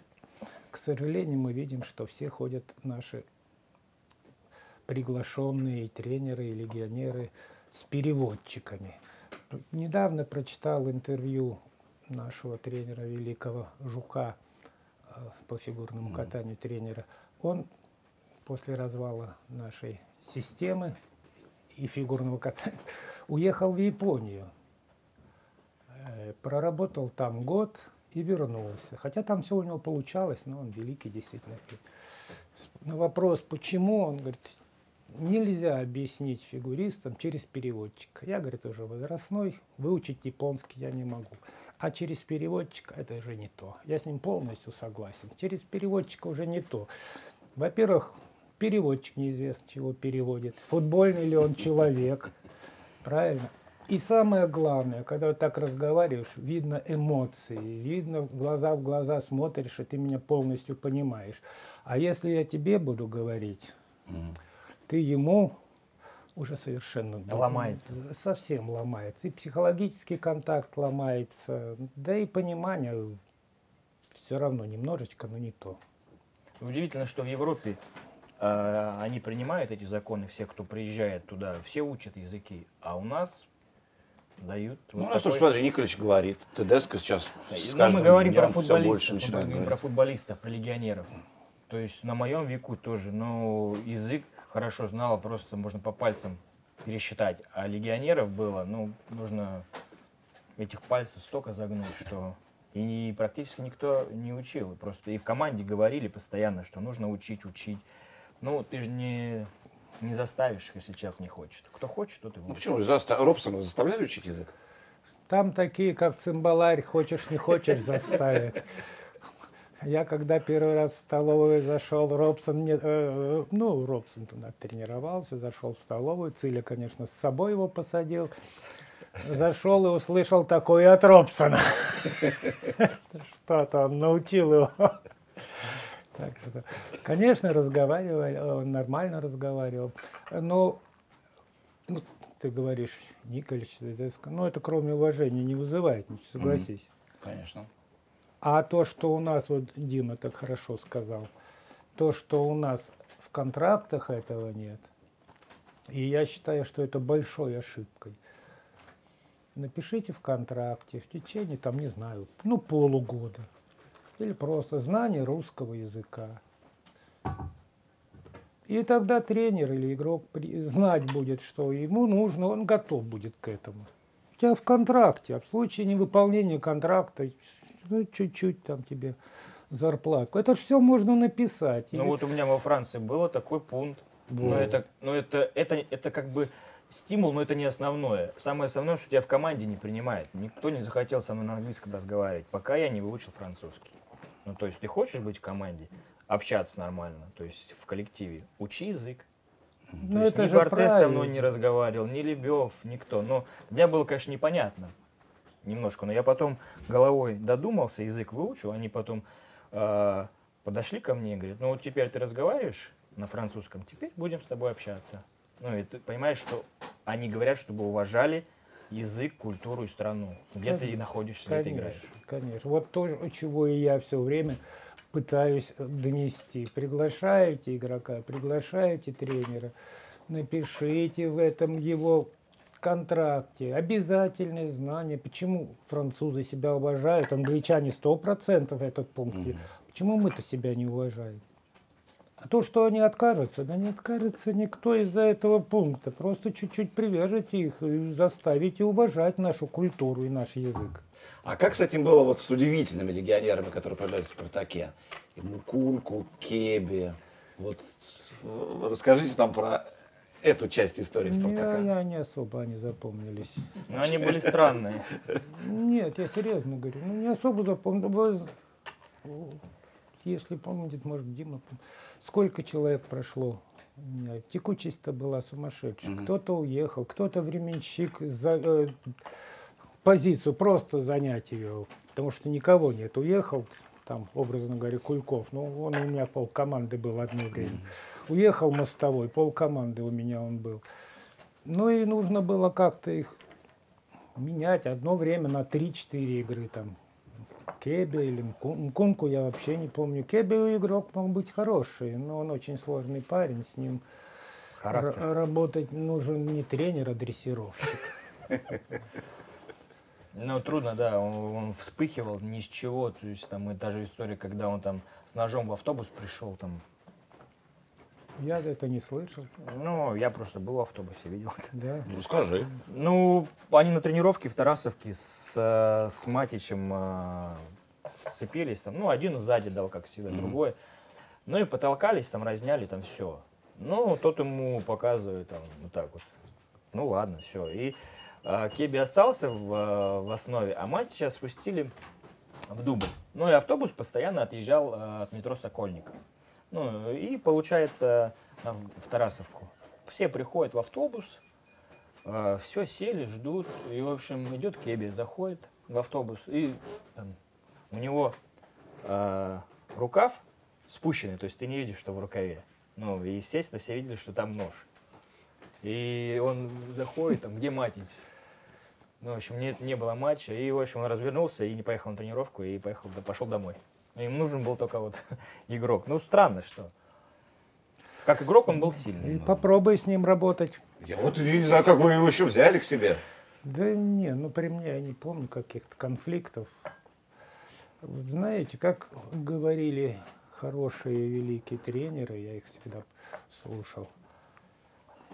Speaker 3: к сожалению, мы видим, что все ходят наши приглашенные тренеры и легионеры – с переводчиками. Недавно прочитал интервью нашего тренера великого Жука э, по фигурному катанию тренера. Он после развала нашей системы и фигурного катания уехал в Японию. Э, проработал там год и вернулся. Хотя там все у него получалось, но он великий действительно. На вопрос, почему, он говорит, нельзя объяснить фигуристам через переводчика. Я, говорит, уже возрастной, выучить японский я не могу. А через переводчика это уже не то. Я с ним полностью согласен. Через переводчика уже не то. Во-первых, переводчик неизвестно, чего переводит. Футбольный ли он человек. Правильно? И самое главное, когда вот так разговариваешь, видно эмоции, видно глаза в глаза смотришь, и ты меня полностью понимаешь. А если я тебе буду говорить, mm ты ему уже совершенно
Speaker 1: ломается.
Speaker 3: Совсем ломается. И психологический контакт ломается, да и понимание все равно немножечко, но не то.
Speaker 1: Удивительно, что в Европе э, они принимают эти законы, все, кто приезжает туда, все учат языки, а у нас дают.
Speaker 2: Ну, вот у нас такой... тоже, смотри, Николич говорит, Тедеско сейчас
Speaker 1: с ну, мы говорим про футболистов, мы говорим про футболистов, про легионеров. То есть на моем веку тоже, но язык хорошо знала, просто можно по пальцам пересчитать. А легионеров было, ну, нужно этих пальцев столько загнуть, что и практически никто не учил. Просто и в команде говорили постоянно, что нужно учить, учить. Ну, ты же не, не заставишь, если человек не хочет. Кто хочет, тот и будет.
Speaker 2: Ну почему? Заста... Робсона заставляли учить язык?
Speaker 3: Там такие, как цимбаларь, хочешь, не хочешь, заставят. Я когда первый раз в столовую зашел, Робсон мне, э, ну, Робсон туда тренировался, зашел в столовую, Циля, конечно, с собой его посадил. Зашел и услышал такое от Робсона. Что-то он научил его. Так что, конечно, разговаривали, он нормально разговаривал. Но ну, ты говоришь, Николич, ну это кроме уважения не вызывает, согласись.
Speaker 2: Конечно.
Speaker 3: А то, что у нас, вот Дима так хорошо сказал, то, что у нас в контрактах этого нет, и я считаю, что это большой ошибкой. Напишите в контракте в течение, там, не знаю, ну, полугода. Или просто знание русского языка. И тогда тренер или игрок знать будет, что ему нужно, он готов будет к этому. У тебя в контракте, а в случае невыполнения контракта ну, чуть-чуть там тебе зарплатку. Это все можно написать.
Speaker 1: Ну, Или... вот у меня во Франции было такой пункт. Вот. Но, это, но это, это, это как бы стимул, но это не основное. Самое основное, что тебя в команде не принимает. Никто не захотел со мной на английском разговаривать, пока я не выучил французский. Ну, то есть ты хочешь быть в команде, общаться нормально, то есть в коллективе, учи язык.
Speaker 3: Ну,
Speaker 1: то есть
Speaker 3: это
Speaker 1: ни
Speaker 3: же
Speaker 1: Бартес со мной не разговаривал, ни Лебев, никто. Но для меня было, конечно, непонятно немножко. Но я потом головой додумался, язык выучил. Они потом э, подошли ко мне и говорят, ну вот теперь ты разговариваешь на французском, теперь будем с тобой общаться. Ну и ты понимаешь, что они говорят, чтобы уважали язык, культуру и страну. Где ты и
Speaker 3: Конечно,
Speaker 1: находишься, где ты играешь.
Speaker 3: Конечно, конечно. Вот то, чего и я все время пытаюсь донести. Приглашаете игрока, приглашаете тренера, напишите в этом его контракте обязательные знания. Почему французы себя уважают, англичане сто процентов этот пункт. есть. Почему мы-то себя не уважаем? А то, что они откажутся, да не откажется никто из-за этого пункта. Просто чуть-чуть привяжете их и заставите уважать нашу культуру и наш язык.
Speaker 2: А как с этим было вот с удивительными легионерами, которые появлялись в «Спартаке»? И Мукунку, Кеби. Вот расскажите там про эту часть истории «Спартака».
Speaker 3: Не, я не особо они запомнились.
Speaker 1: Но они были странные.
Speaker 3: Нет, я серьезно говорю, ну не особо запомнил. Вы, Если помните, может, Дима, сколько человек прошло? Текучесть-то была сумасшедшая. Кто-то уехал, кто-то временщик за э, позицию просто занять ее, потому что никого нет. Уехал, там, образно говоря, Кульков, ну, он у меня пол команды был одно время. Уехал мостовой, пол команды у меня он был. Ну и нужно было как-то их менять одно время на 3-4 игры там. Кебе или Мку- Мкунку я вообще не помню. Кебе игрок мог быть хороший, но он очень сложный парень, с ним
Speaker 1: Характер.
Speaker 3: работать нужен не тренер, а дрессировщик.
Speaker 1: Ну, трудно, да, он, он вспыхивал ни с чего, то есть там и та же история, когда он там с ножом в автобус пришел, там,
Speaker 3: Я это не слышал.
Speaker 1: ну, я просто был в автобусе, видел это.
Speaker 3: Да.
Speaker 2: Ну, скажи.
Speaker 1: Ну, они на тренировке в Тарасовке с, э, с Матичем э, сцепились, там, ну, один сзади дал, как всегда, другой, ну, и потолкались, там, разняли, там, все. Ну, тот ему показывает, там, вот так вот. Ну, ладно, все. И э, Кеби остался в, э, в основе, а Матича спустили в Дубль. Ну, и автобус постоянно отъезжал э, от метро Сокольника. Ну, и получается э, в Тарасовку. Все приходят в автобус, все сели, ждут. И, в общем, идет Кеби, заходит в автобус, и там, у него э, рукав спущенный, то есть ты не видишь, что в рукаве. Ну, и, естественно, все видели, что там нож. И он заходит, там, где Матич? Ну, в общем, нет, не было матча. И, в общем, он развернулся и не поехал на тренировку, и поехал, да, пошел домой. Им нужен был только вот игрок. Ну, странно, что. Как игрок он был
Speaker 3: И
Speaker 1: сильный.
Speaker 3: попробуй с ним работать.
Speaker 2: Я вот не знаю, как вы его еще взяли к себе.
Speaker 3: Да не, ну при мне я не помню каких-то конфликтов. Вот знаете, как говорили хорошие великие тренеры, я их всегда слушал.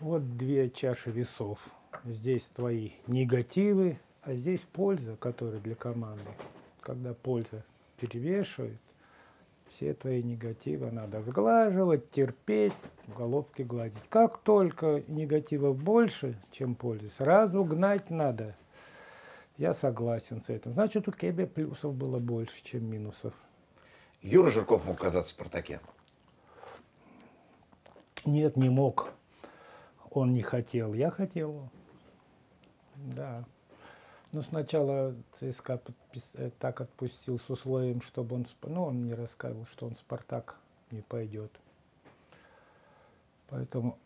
Speaker 3: Вот две чаши весов. Здесь твои негативы, а здесь польза, которая для команды. Когда польза перевешивает, все твои негативы надо сглаживать, терпеть, в головке гладить. Как только негативов больше, чем пользы, сразу гнать надо. Я согласен с этим. Значит, у Кебе плюсов было больше, чем минусов.
Speaker 2: Юра Жирков мог оказаться в «Спартаке».
Speaker 3: Нет, не мог. Он не хотел. Я хотел. Да. Но сначала ЦСКА подпис- э, так отпустил с условием, чтобы он... Ну, он мне рассказывал, что он в «Спартак» не пойдет. Поэтому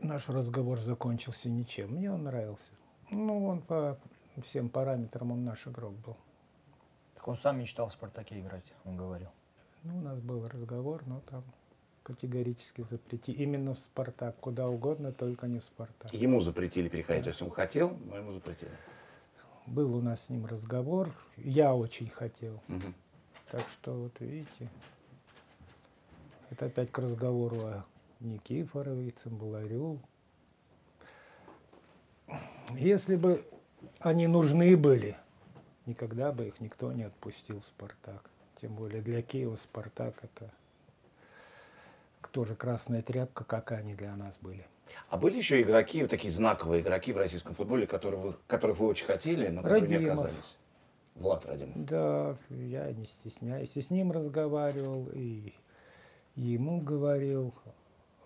Speaker 3: наш разговор закончился ничем. Мне он нравился. Ну, он по всем параметрам, он наш игрок был.
Speaker 1: Так он сам мечтал в «Спартаке» играть, он говорил.
Speaker 3: Ну, у нас был разговор, но там категорически запрети. Именно в «Спартак», куда угодно, только не в «Спартак».
Speaker 2: Ему запретили переходить. То есть он хотел, но ему запретили.
Speaker 3: Был у нас с ним разговор, я очень хотел.
Speaker 2: Мгм.
Speaker 3: Так что, вот видите, это опять к разговору о Никифорове, Цимбаларю. Если бы они нужны были, никогда бы их никто не отпустил в «Спартак». Тем более для Киева «Спартак» это тоже красная тряпка, как они для нас были.
Speaker 2: А были еще игроки, вот такие знаковые игроки в российском футболе, которые вы, которых вы очень хотели, но которые не оказались? Влад Радимов.
Speaker 3: Да, я не стесняюсь. И с ним разговаривал, и ему говорил,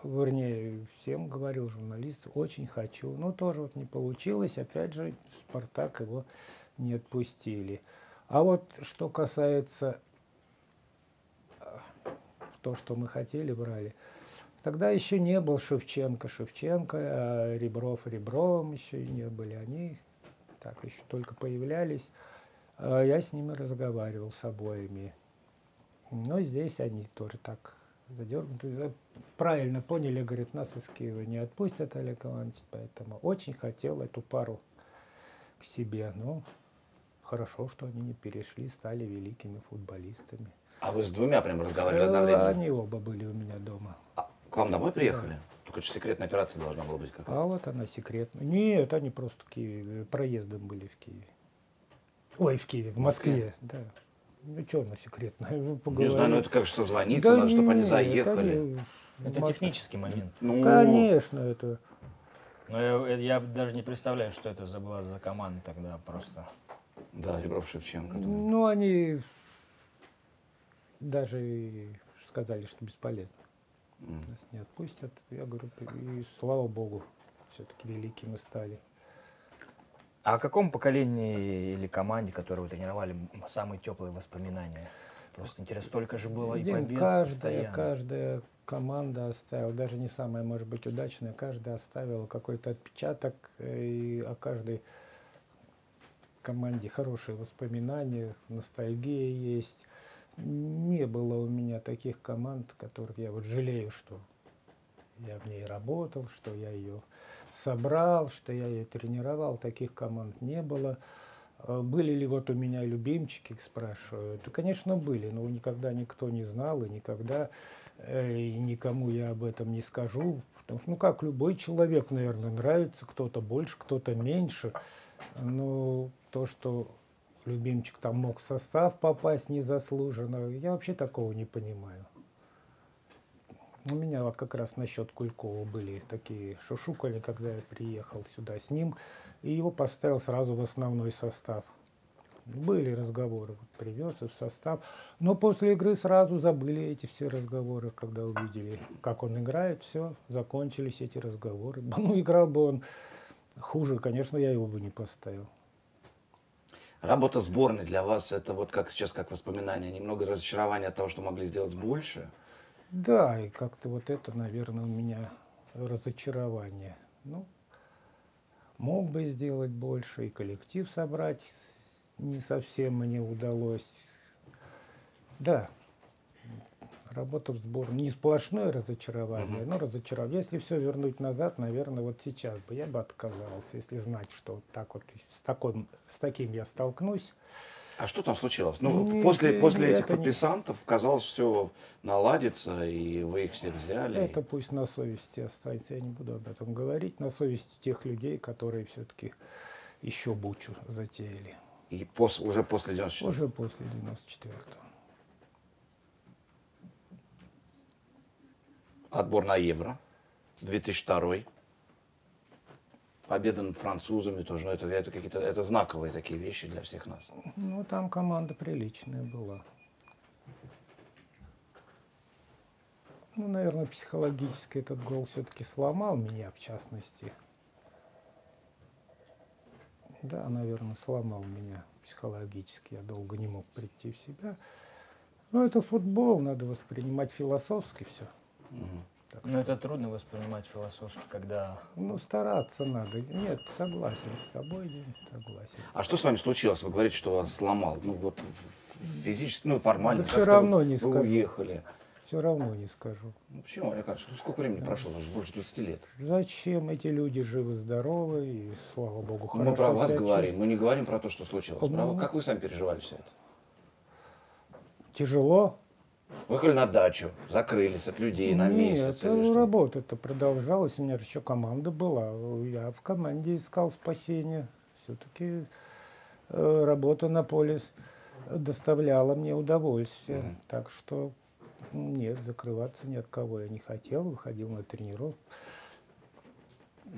Speaker 3: вернее, всем говорил журналист, очень хочу. Но тоже вот не получилось, опять же, Спартак его не отпустили. А вот что касается э, то, что мы хотели, брали. Тогда еще не был Шевченко, Шевченко, а Ребров, Ребровым еще и не были. Они так еще только появлялись. А Я с ними разговаривал с обоими. Но здесь они тоже так задернуты. Правильно поняли, говорит, нас из Киева не отпустят, Олег Иванович, поэтому очень хотел эту пару к себе. Но хорошо, что они не перешли, стали великими футболистами.
Speaker 2: А вы с двумя прям разговаривали одновременно?
Speaker 3: Э, Они оба были у меня дома.
Speaker 2: Вам домой приехали? Только это же секретная операция должна была быть какая-то.
Speaker 3: А вот она секретная. Нет, они просто в Киеве, проездом были в Киеве. Ой, в Киеве, в Москве, да. Ну, что она секретная? Вы
Speaker 2: Не знаю, ну это как же созвониться,
Speaker 3: Да
Speaker 2: надо, чтобы они заехали.
Speaker 1: Это
Speaker 3: Мос-
Speaker 1: технический момент.
Speaker 2: Ну,
Speaker 3: Конечно, это.
Speaker 1: Но я, я даже не представляю, что это за была за команда тогда просто.
Speaker 2: Да, Ребров Шевченко.
Speaker 3: Ну, они даже и сказали, что бесполезно. Нас не отпустят. Я говорю, и слава богу, все-таки великие мы стали.
Speaker 1: А о каком поколении или команде, которую вы тренировали, самые теплые воспоминания? Просто интересно, столько же было и
Speaker 3: Дим,
Speaker 1: побед
Speaker 3: каждая,
Speaker 1: постоянно.
Speaker 3: каждая команда оставила, даже не самая, может быть, удачная, каждая оставила какой-то отпечаток, э, и о каждой команде хорошие воспоминания, ностальгия есть. Не было у меня таких команд, которых я вот жалею, что я в ней работал, что я ее собрал, что я ее тренировал. Таких команд не было. А Были ли вот у меня любимчики, спрашивают? Да, конечно, были, но никогда никто не знал, и никогда э, и никому я об этом не скажу. Потому что, ну, как любой человек, наверное, нравится кто-то больше, кто-то меньше. Но то, что любимчик там мог в состав попасть незаслуженно, я вообще такого не понимаю. У меня как раз насчет Кулькова были такие шушукали, когда я приехал сюда с ним, и его поставил сразу в основной состав. Были разговоры, вот привез в состав, но после игры сразу забыли эти все разговоры, когда увидели, как он играет, все, закончились эти разговоры. Ну, играл бы он хуже, конечно, я его бы не поставил.
Speaker 2: Работа сборной для вас это вот как сейчас как воспоминание, немного разочарования от того, что могли сделать больше.
Speaker 3: Да, и как-то вот это, наверное, у меня разочарование. Ну, мог бы сделать больше, и коллектив собрать не совсем мне удалось. Да, работа в сборной. Не сплошное разочарование, но разочарование. Если все вернуть назад, наверное, вот сейчас бы я бы отказался, если знать, что вот так вот с, такой, с таким я столкнусь.
Speaker 2: А что там случилось? Ну,
Speaker 3: Не,
Speaker 2: после,
Speaker 3: не,
Speaker 2: после этих
Speaker 3: это не-
Speaker 2: подписантов казалось, все наладится, и вы их всех взяли.
Speaker 3: Это пусть на совести останется, я не буду об этом говорить, на совести тех людей, которые все-таки еще бучу затеяли.
Speaker 2: И пос- уже после 94
Speaker 3: Уже после 94-го.
Speaker 2: Отбор на Евро, 2002 Победа над французами тоже, ну, это, это какие-то это знаковые такие вещи для всех нас.
Speaker 3: Ну, там команда приличная была. Ну, наверное, психологически этот гол все-таки сломал меня, в частности. Да, наверное, сломал меня психологически. Я долго не мог прийти в себя. Но это футбол, надо воспринимать философски все. Так
Speaker 1: Но это трудно воспринимать философски, когда
Speaker 3: Ну, стараться надо. Нет, согласен с тобой, Дим, согласен.
Speaker 2: А что с вами случилось? Вы говорите, что вас сломал. Ну вот физически, ну формально.
Speaker 3: Да всё равно не
Speaker 2: вы
Speaker 3: скажу.
Speaker 2: уехали.
Speaker 3: Все равно не скажу.
Speaker 2: Ну почему, Олег Иванович, ну, сколько времени прошло? Уже больше 20 лет.
Speaker 3: Зачем эти люди живы-здоровы и, слава богу, хорошо
Speaker 2: мы про вас говорим, мы не говорим про то, что случилось.
Speaker 3: Ну.
Speaker 2: Как вы сами переживали все это?
Speaker 3: Тяжело?
Speaker 2: Выехали на дачу, закрылись от людей на месяц.
Speaker 3: Нет,
Speaker 2: или
Speaker 3: э,
Speaker 2: что?
Speaker 3: работа-то продолжалась. У меня же еще команда была. Я в команде искал спасения. Все-таки работа на поле доставляла мне удовольствие.
Speaker 2: Мгм.
Speaker 3: Так что нет, закрываться ни от кого я не хотел. Выходил на тренировку.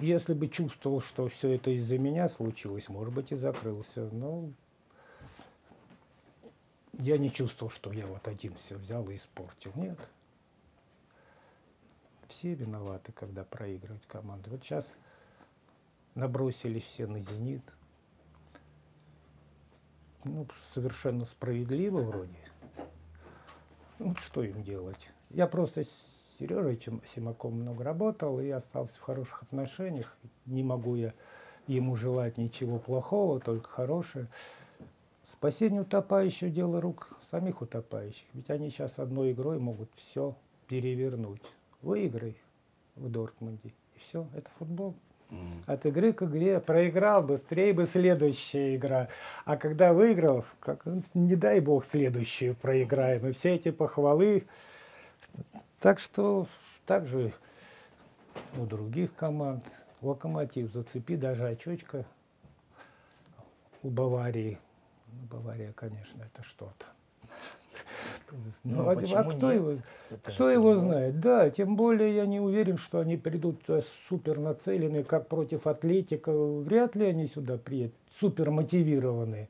Speaker 3: Если бы чувствовал, что все это из-за меня случилось, может быть, и закрылся. Но я не чувствовал, что я вот один все взял и испортил. Нет. Все виноваты, когда проигрывают команды. Вот сейчас набросились все на «Зенит». Ну, совершенно справедливо вроде. Ну, что им делать? Я просто с Сережей Симаком много работал и остался в хороших отношениях. Не могу я ему желать ничего плохого, только хорошее. Спасение утопающего – дело рук самих утопающих. Ведь они сейчас одной игрой могут все перевернуть. Выиграй в Дортмунде. И все, это футбол. От игры к игре проиграл, быстрее бы следующая игра. А когда выиграл, как, не дай бог следующую проиграем. И все эти похвалы. Так что также у других команд. Локомотив зацепи даже очечка у Баварии – Бавария, конечно, это что-то. Ну, а, а кто, его, кто его знает? Да, тем более я не уверен, что они придут супер нацеленные, как против Атлетика. Вряд ли они сюда приедут, супер мотивированные.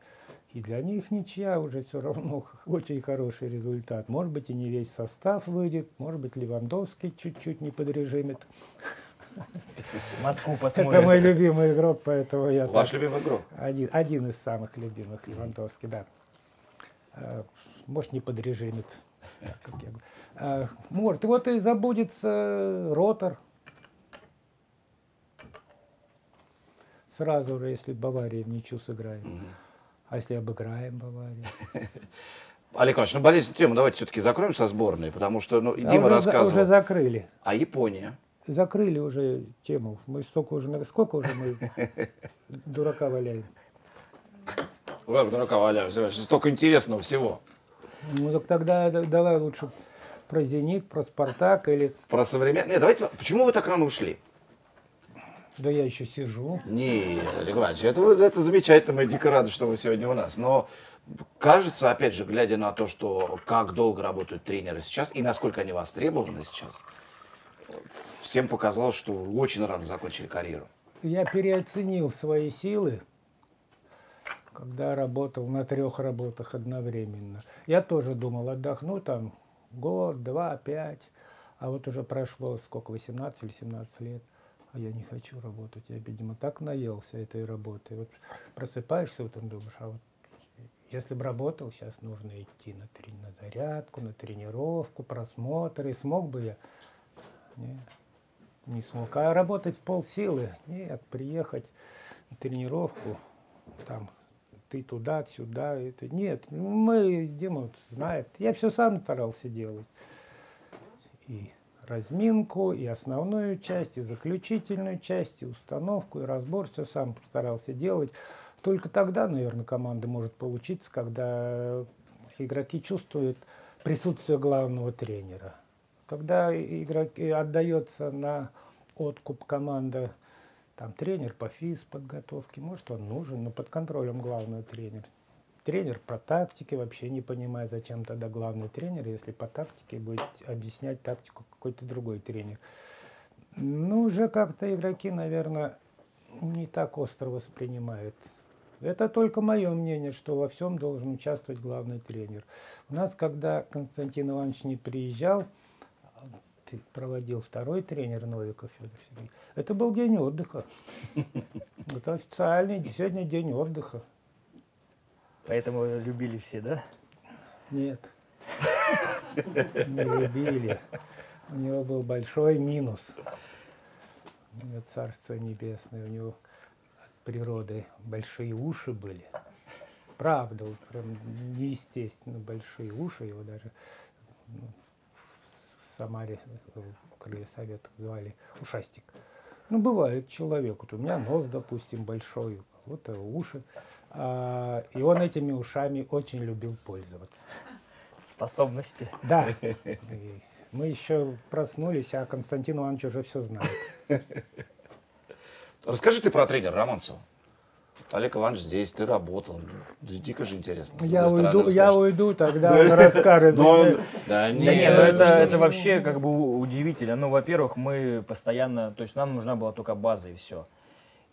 Speaker 3: И для них ничья уже все равно очень хороший результат. Может быть, и не весь состав выйдет, может быть, Левандовский чуть-чуть не подрежимит.
Speaker 1: Москву посмотрит.
Speaker 3: Это мой любимый игрок, поэтому я...
Speaker 2: Ваш так, любимый игрок?
Speaker 3: Один, один из самых любимых, Левандовский, да. А, может, не подрежимит. Как я а, может, вот и забудется ротор. Сразу же, если Бавария в ничью сыграем. Угу. А если обыграем Баварию?
Speaker 2: Олег Иванович, ну болезненную тему давайте все-таки закроем со сборной, потому что ну, Дима уже, рассказывал.
Speaker 3: Уже закрыли.
Speaker 2: А Япония?
Speaker 3: Закрыли уже тему. Мы столько уже, сколько уже мы дурака валяем?
Speaker 2: Как дурака валяем? Столько интересного всего.
Speaker 3: Ну так тогда давай лучше про «Зенит», про «Спартак» или...
Speaker 2: Про современный... Нет, давайте... Почему вы так рано ушли?
Speaker 3: Да я еще сижу.
Speaker 2: Не, Олег Иванович, это, это замечательно, мы дико рады, что вы сегодня у нас. Но кажется, опять же, глядя на то, что как долго работают тренеры сейчас и насколько они востребованы сейчас, всем показалось, что очень рано закончили карьеру.
Speaker 3: Я переоценил свои силы, когда работал на трех работах одновременно. Я тоже думал, отдохну там год, два, пять. А вот уже прошло сколько, 18 или 17 лет. А я не хочу работать. Я, видимо, так наелся этой работой. Вот просыпаешься, он думаешь, а вот если бы работал, сейчас нужно идти на, трени- на зарядку, на тренировку, просмотры. Смог бы я нет, не смог. А работать в полсилы? Нет, приехать на тренировку, там, ты туда, сюда, это нет. Мы, Дима знает, я все сам старался делать. И разминку, и основную часть, и заключительную часть, и установку, и разбор, все сам старался делать. Только тогда, наверное, команда может получиться, когда игроки чувствуют присутствие главного тренера. Когда игрок отдается на откуп команда, там тренер по физ подготовке, может он нужен, но под контролем главного тренера. Тренер по тактике вообще не понимает, зачем тогда главный тренер, если по тактике будет объяснять тактику какой-то другой тренер. Ну, уже как-то игроки, наверное, не так остро воспринимают. Это только мое мнение, что во всем должен участвовать главный тренер. У нас, когда Константин Иванович не приезжал, проводил второй тренер Новиков Федор Сергеевич. Это был день отдыха. Это официальный, сегодня день отдыха.
Speaker 1: Поэтому любили все, да?
Speaker 3: Нет. Не любили. У него был большой минус. У него царство небесное, у него от природы большие уши были. Правда, вот прям неестественно большие уши, его даже ну, Самаре, в Крыле Совета звали Ушастик. Ну, бывает человек. Вот у меня нос, допустим, большой, вот уши. А, и он этими ушами очень любил пользоваться.
Speaker 1: Способности.
Speaker 3: Да. И мы еще проснулись, а Константин Иванович уже все знает.
Speaker 2: Расскажи ты про тренера Романцева. Олег Иванович здесь, ты работал. Дико же интересно.
Speaker 3: Я уйду, я уйду, тогда он расскажет.
Speaker 1: Да нет, ну это, это вообще как бы удивительно. Ну, во-первых, мы постоянно, то есть нам нужна была только база и все.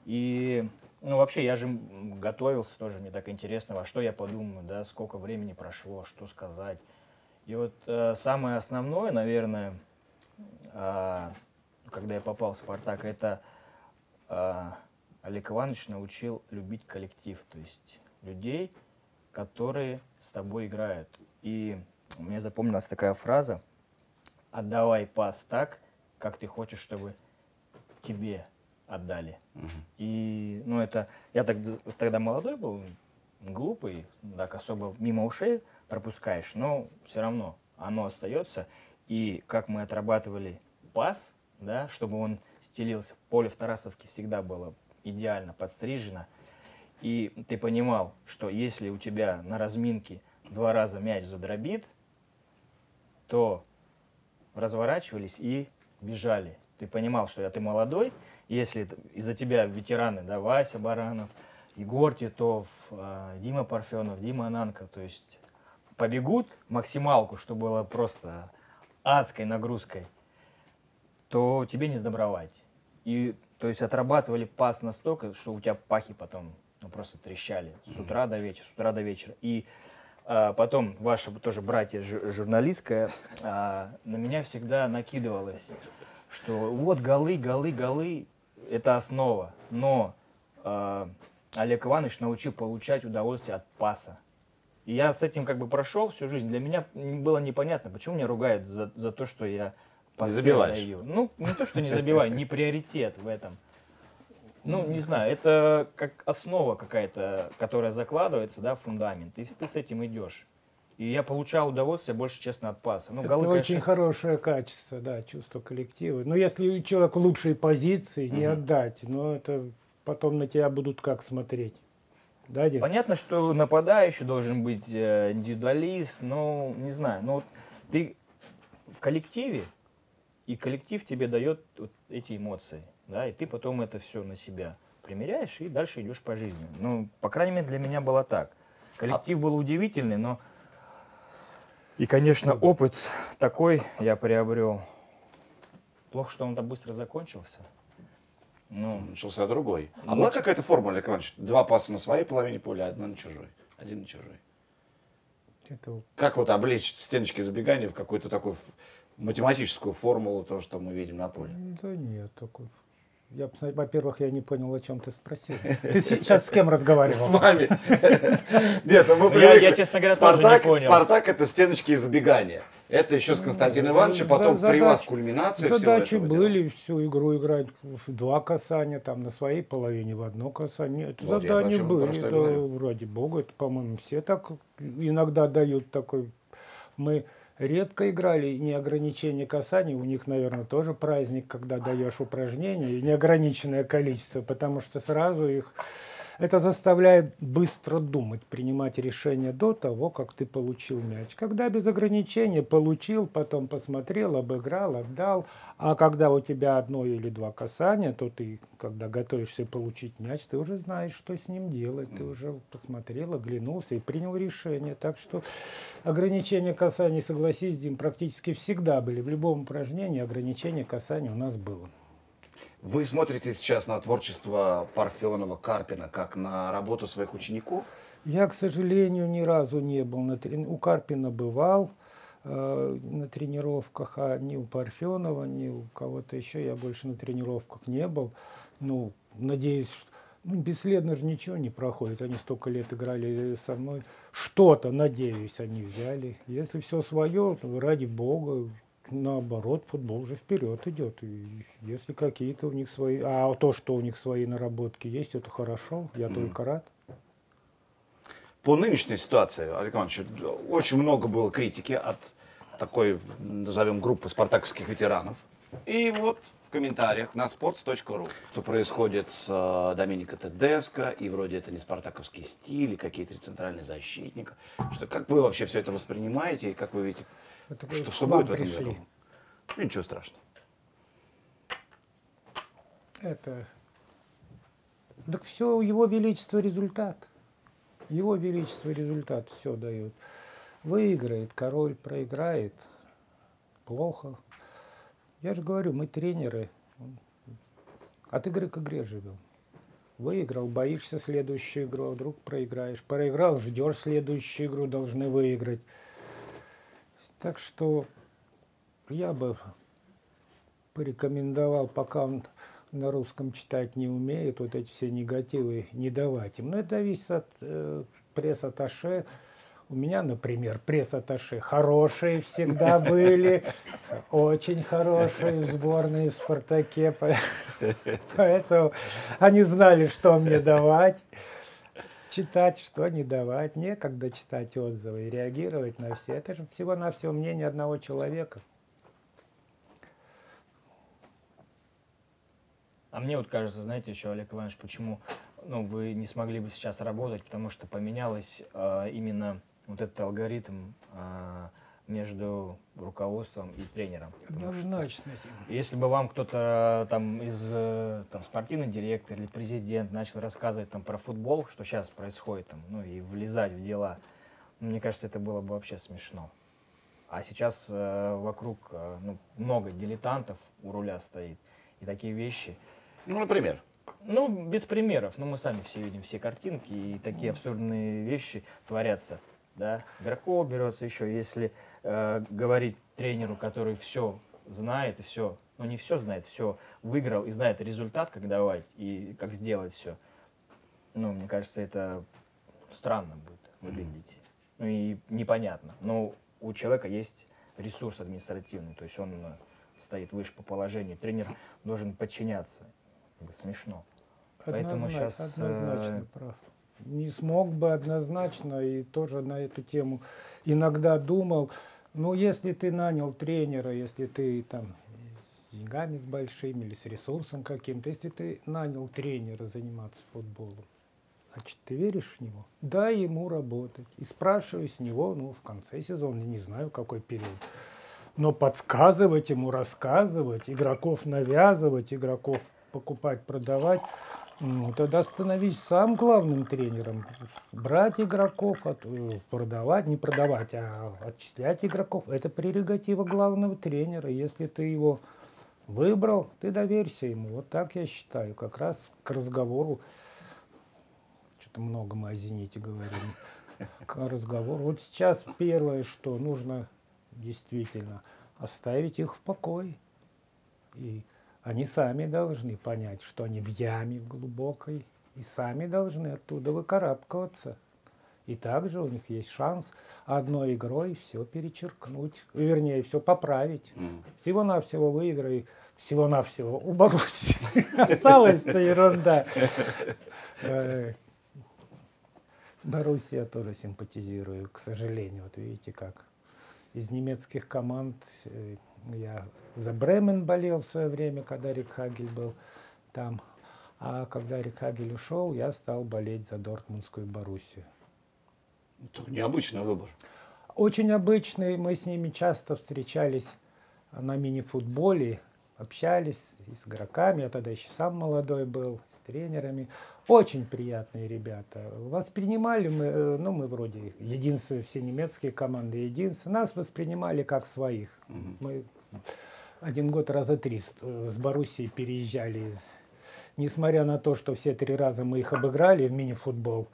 Speaker 1: И Ну, вообще, я же готовился тоже, мне так интересно, во что я подумаю, да, сколько времени прошло, что сказать. И вот э, самое основное, наверное, а, когда я попал в «Спартак», это а, Олег Иванович научил любить коллектив, то есть людей, которые с тобой играют. И мне запомнилась такая фраза «отдавай пас так, как ты хочешь, чтобы тебе отдали». И, ну, это, я тогда, тогда молодой был, глупый, так особо мимо ушей пропускаешь, но все равно оно остается. И как мы отрабатывали пас, да, чтобы он стелился, поле в Тарасовке всегда было идеально подстрижено. И ты понимал, что если у тебя на разминке два раза мяч задробит, то разворачивались и бежали. Ты понимал, что ты молодой, если из-за тебя ветераны, да, Вася Баранов, Егор Титов, а, Дима Парфенов, Дима Ананко, то есть побегут максималку, что было просто адской нагрузкой, то тебе не сдобровать. И, то есть, отрабатывали пас настолько, что у тебя пахи потом ну, просто трещали с утра до вечера, с утра до вечера. И а, потом ваша тоже братья жу- журналистская а, на меня всегда накидывалась, что вот голы, голы, голы, это основа. Но а, Олег Иванович научил получать удовольствие от паса. И я с этим как бы прошел всю жизнь. Для меня было непонятно, почему меня ругают за, за то, что я пасы
Speaker 2: забиваешь.
Speaker 1: Ну, не то, что не забиваю, не приоритет в этом. Ну, не знаю, это как основа какая-то, которая закладывается, да, фундамент, и ты с этим идешь. И я получал удовольствие больше, честно, от паса. Ну,
Speaker 3: Это
Speaker 1: голы,
Speaker 3: очень
Speaker 1: конечно,
Speaker 3: хорошее качество, да, чувство коллектива. Но если человек лучшей позиции, не отдать, но это потом на тебя будут как смотреть. Да, Дим?
Speaker 1: Понятно, что нападающий должен быть э, индивидуалист, но не знаю, но вот ты в коллективе, и коллектив тебе дает вот эти эмоции, да, и ты потом это все на себя примеряешь и дальше идешь по жизни. Ну, по крайней мере, для меня было так. Коллектив был удивительный, но и, конечно, опыт такой я приобрел. Плохо, что он так быстро закончился. Ну,
Speaker 2: Начался другой. А была какая-то формула, Олег Иванович? Два паса на своей половине поля, одна на чужой. Один на чужой.
Speaker 3: Это
Speaker 2: Как вот облечь стеночки забегания в какую-то такую ф- математическую формулу, то, что мы видим на поле?
Speaker 3: Да нет, такой. Я, во-первых, я не понял, о чем ты спросил. Ты сейчас с кем
Speaker 2: С
Speaker 3: разговаривал?
Speaker 2: вами. Нет, ну мы
Speaker 1: Я-
Speaker 2: привыкли.
Speaker 1: я, честно говоря, тоже не
Speaker 2: Спартак,
Speaker 1: понял.
Speaker 2: Спартак это стеночки и забегания. Это еще с Константином Ивановичем, потом при вас кульминация всего
Speaker 3: Задачи были всю игру играть в два касания, там на своей половине в одно касание. Это задания были, ради бога, это, по-моему, все так иногда дают такой. Мы редко играли, не ограничение касаний, у них, наверное, тоже праздник, когда даешь упражнения, и неограниченное количество, потому что сразу их это заставляет быстро думать, принимать решения до того, как ты получил мяч. Когда без ограничения получил, потом посмотрел, обыграл, отдал. А когда у тебя одно или два касания, то ты, когда готовишься получить мяч, ты уже знаешь, что с ним делать. Ты уже посмотрел, оглянулся и принял решение. Так что ограничения касаний, согласись, Дим, практически всегда были. В любом упражнении ограничение касаний у нас было.
Speaker 2: Вы смотрите сейчас на творчество Парфенова, Карпина, как на работу своих учеников?
Speaker 3: Я, к сожалению, ни разу не был на трени- У Карпина бывал э, на тренировках, а ни у Парфенова, ни у кого-то еще я больше на тренировках не был. Ну, надеюсь, что ну, бесследно же ничего не проходит. Они столько лет играли со мной. Что-то, надеюсь, они взяли. Если все свое, то ради бога, наоборот, футбол же вперед идет. И если какие-то у них свои... А то, что у них свои наработки есть, это хорошо. Я только рад.
Speaker 2: По нынешней ситуации, Олег Иванович, очень много было критики от такой, назовем, группы спартаковских ветеранов. И вот в комментариях на sports.ru, что происходит с э, Доминико Тедеско, и вроде это не спартаковский стиль, и какие-то центральный защитник. Что, как вы вообще все это воспринимаете, и как вы видите,
Speaker 3: Это
Speaker 2: что, что будет в этом
Speaker 3: пришли.
Speaker 2: году? Ну, Ничего страшного.
Speaker 3: Это... Так все, его величество результат. Его величество результат все дает. Выиграет, король проиграет. Плохо. Я же говорю, мы тренеры. От игры к игре живем. Выиграл, боишься следующую игру, а вдруг проиграешь. Проиграл, ждешь следующую игру, должны выиграть. Так что я бы порекомендовал, пока он на русском читать не умеет, вот эти все негативы не давать им. Но это зависит от э, пресс-атташе. У меня, например, пресс-атташе хорошие всегда были, очень хорошие в сборной в «Спартаке», поэтому они знали, что мне давать читать, что не давать, некогда читать отзывы и реагировать на все. Это же всего-навсего мнение одного человека.
Speaker 1: А мне вот кажется, знаете, еще, Олег Иванович, почему ну, вы не смогли бы сейчас работать, потому что поменялось э, именно вот этот алгоритм э, между руководством и тренером.
Speaker 3: Однозначно.
Speaker 1: Если бы вам кто-то там из э, там, спортивный директор или президент начал рассказывать там про футбол, что сейчас происходит там, ну и влезать в дела, ну, мне кажется, это было бы вообще смешно. А сейчас э, вокруг э, ну, много дилетантов у руля стоит. И такие вещи,
Speaker 2: ну, например?
Speaker 1: Ну, без примеров. Но мы сами все видим все картинки, и такие абсурдные вещи творятся. Да? Игроков берется еще, если э, говорить тренеру, который все знает и все, ну не все знает, все выиграл и знает результат, как давать и как сделать все. Ну, мне кажется, это странно будет выглядеть. Ну и непонятно. Но у человека есть ресурс административный, то есть он э, стоит выше по положению. Тренер должен подчиняться смешно. Поэтому сейчас...
Speaker 3: Однозначно э... прав. Не смог бы однозначно и тоже на эту тему иногда думал, ну если ты нанял тренера, если ты там с деньгами с большими или с ресурсом каким-то, если ты нанял тренера заниматься футболом, значит, ты веришь в него? Дай ему работать. И спрашивай с него, ну, в конце сезона, не знаю, какой период. Но подсказывать ему, рассказывать, игроков навязывать, игроков покупать, продавать, тогда становись сам главным тренером. Брать игроков, от, э, продавать, не продавать, а отчислять игроков. Это прерогатива главного тренера. Если ты его выбрал, ты доверься ему. Вот так я считаю. Как раз к разговору, что-то много мы о «Зените» говорим, к разговору. Вот сейчас первое, что нужно действительно оставить их в покое. И они сами должны понять, что они в яме глубокой, и сами должны оттуда выкарабкиваться. И также у них есть шанс одной игрой все перечеркнуть, вернее, все поправить. Mm. Всего-навсего выиграй, всего-навсего у Боруссии. Осталась ерунда. Э, Боруссия тоже симпатизирую, к сожалению. Вот видите как. Из немецких команд э, я за Бремен болел в свое время, когда Рик Хагель был там. А когда Рик Хагель ушел, я стал болеть за Дортмундскую Боруссию.
Speaker 2: Это необычный выбор.
Speaker 3: Очень обычный. Мы с ними часто встречались на мини-футболе, общались с игроками. Я тогда еще сам молодой был, с тренерами. Очень приятные ребята. Воспринимали мы, э, ну мы вроде единственные, все немецкие команды единственные. Нас воспринимали как своих. Угу. Мы один год раза три с, э, с Боруссией переезжали. Из... Несмотря на то, что все три раза мы их обыграли в мини-футбол,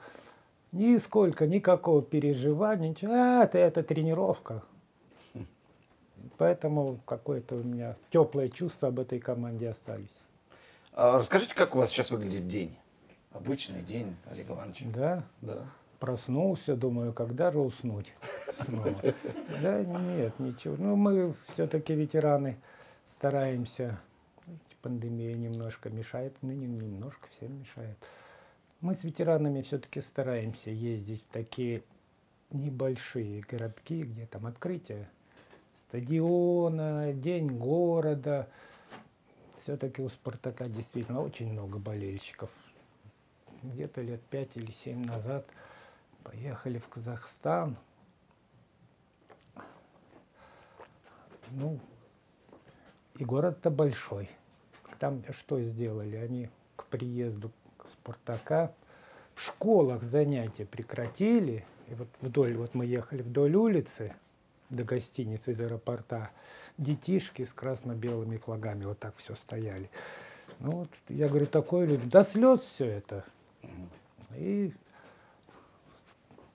Speaker 3: нисколько, никакого переживания, ничего. А, это, это тренировка. Поэтому какое-то у меня теплое чувство об этой команде остались.
Speaker 2: А расскажите, как у вас сейчас выглядит день? Обычный день, Олег Иванович.
Speaker 3: Да?
Speaker 2: Да.
Speaker 3: Проснулся, думаю, когда же уснуть снова. Да нет, ничего. Ну, мы все-таки ветераны стараемся. Пандемия немножко мешает, ну не немножко, всем мешает. Мы с ветеранами все-таки стараемся ездить в такие небольшие городки, где там открытие стадиона, день города. Все-таки у Спартака действительно очень много болельщиков. Где-то лет пять или семь назад поехали в Казахстан. Ну, и город-то большой. Там что сделали? Они к приезду Спартака в школах занятия прекратили. И вот вдоль, вот мы ехали вдоль улицы до гостиницы из аэропорта. Детишки с красно-белыми флагами вот так все стояли. Ну вот, я говорю, такое люблю. До слез все это. И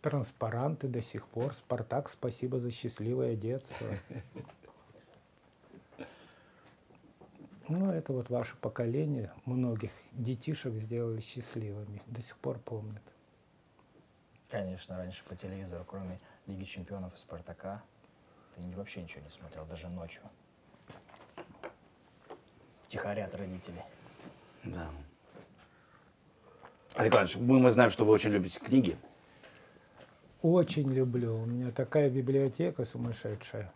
Speaker 3: транспаранты до сих пор. Спартак, спасибо за счастливое детство. Ну, это вот ваше поколение многих детишек сделали счастливыми. До сих пор помнят.
Speaker 1: Конечно, раньше по телевизору, кроме Лиги Чемпионов и Спартака, ты вообще ничего не смотрел, даже ночью. Втихаря от родителей.
Speaker 2: Да. Иванович, мы, мы знаем, что вы очень любите книги.
Speaker 3: Очень люблю. У меня такая библиотека сумасшедшая.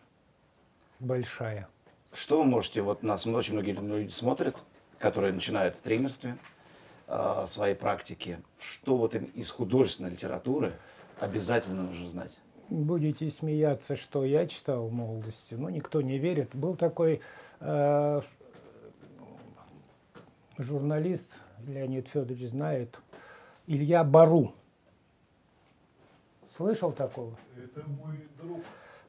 Speaker 3: Большая.
Speaker 2: Что вы можете, вот нас очень многие люди смотрят, которые начинают в тренерстве э, своей практики, что вот им из художественной литературы обязательно нужно знать?
Speaker 3: Будете смеяться, что я читал в молодости. Ну, никто не верит. Был такой э, журналист, Леонид Федорович знает, Илья Бару. Слышал такого?
Speaker 5: Это мой друг.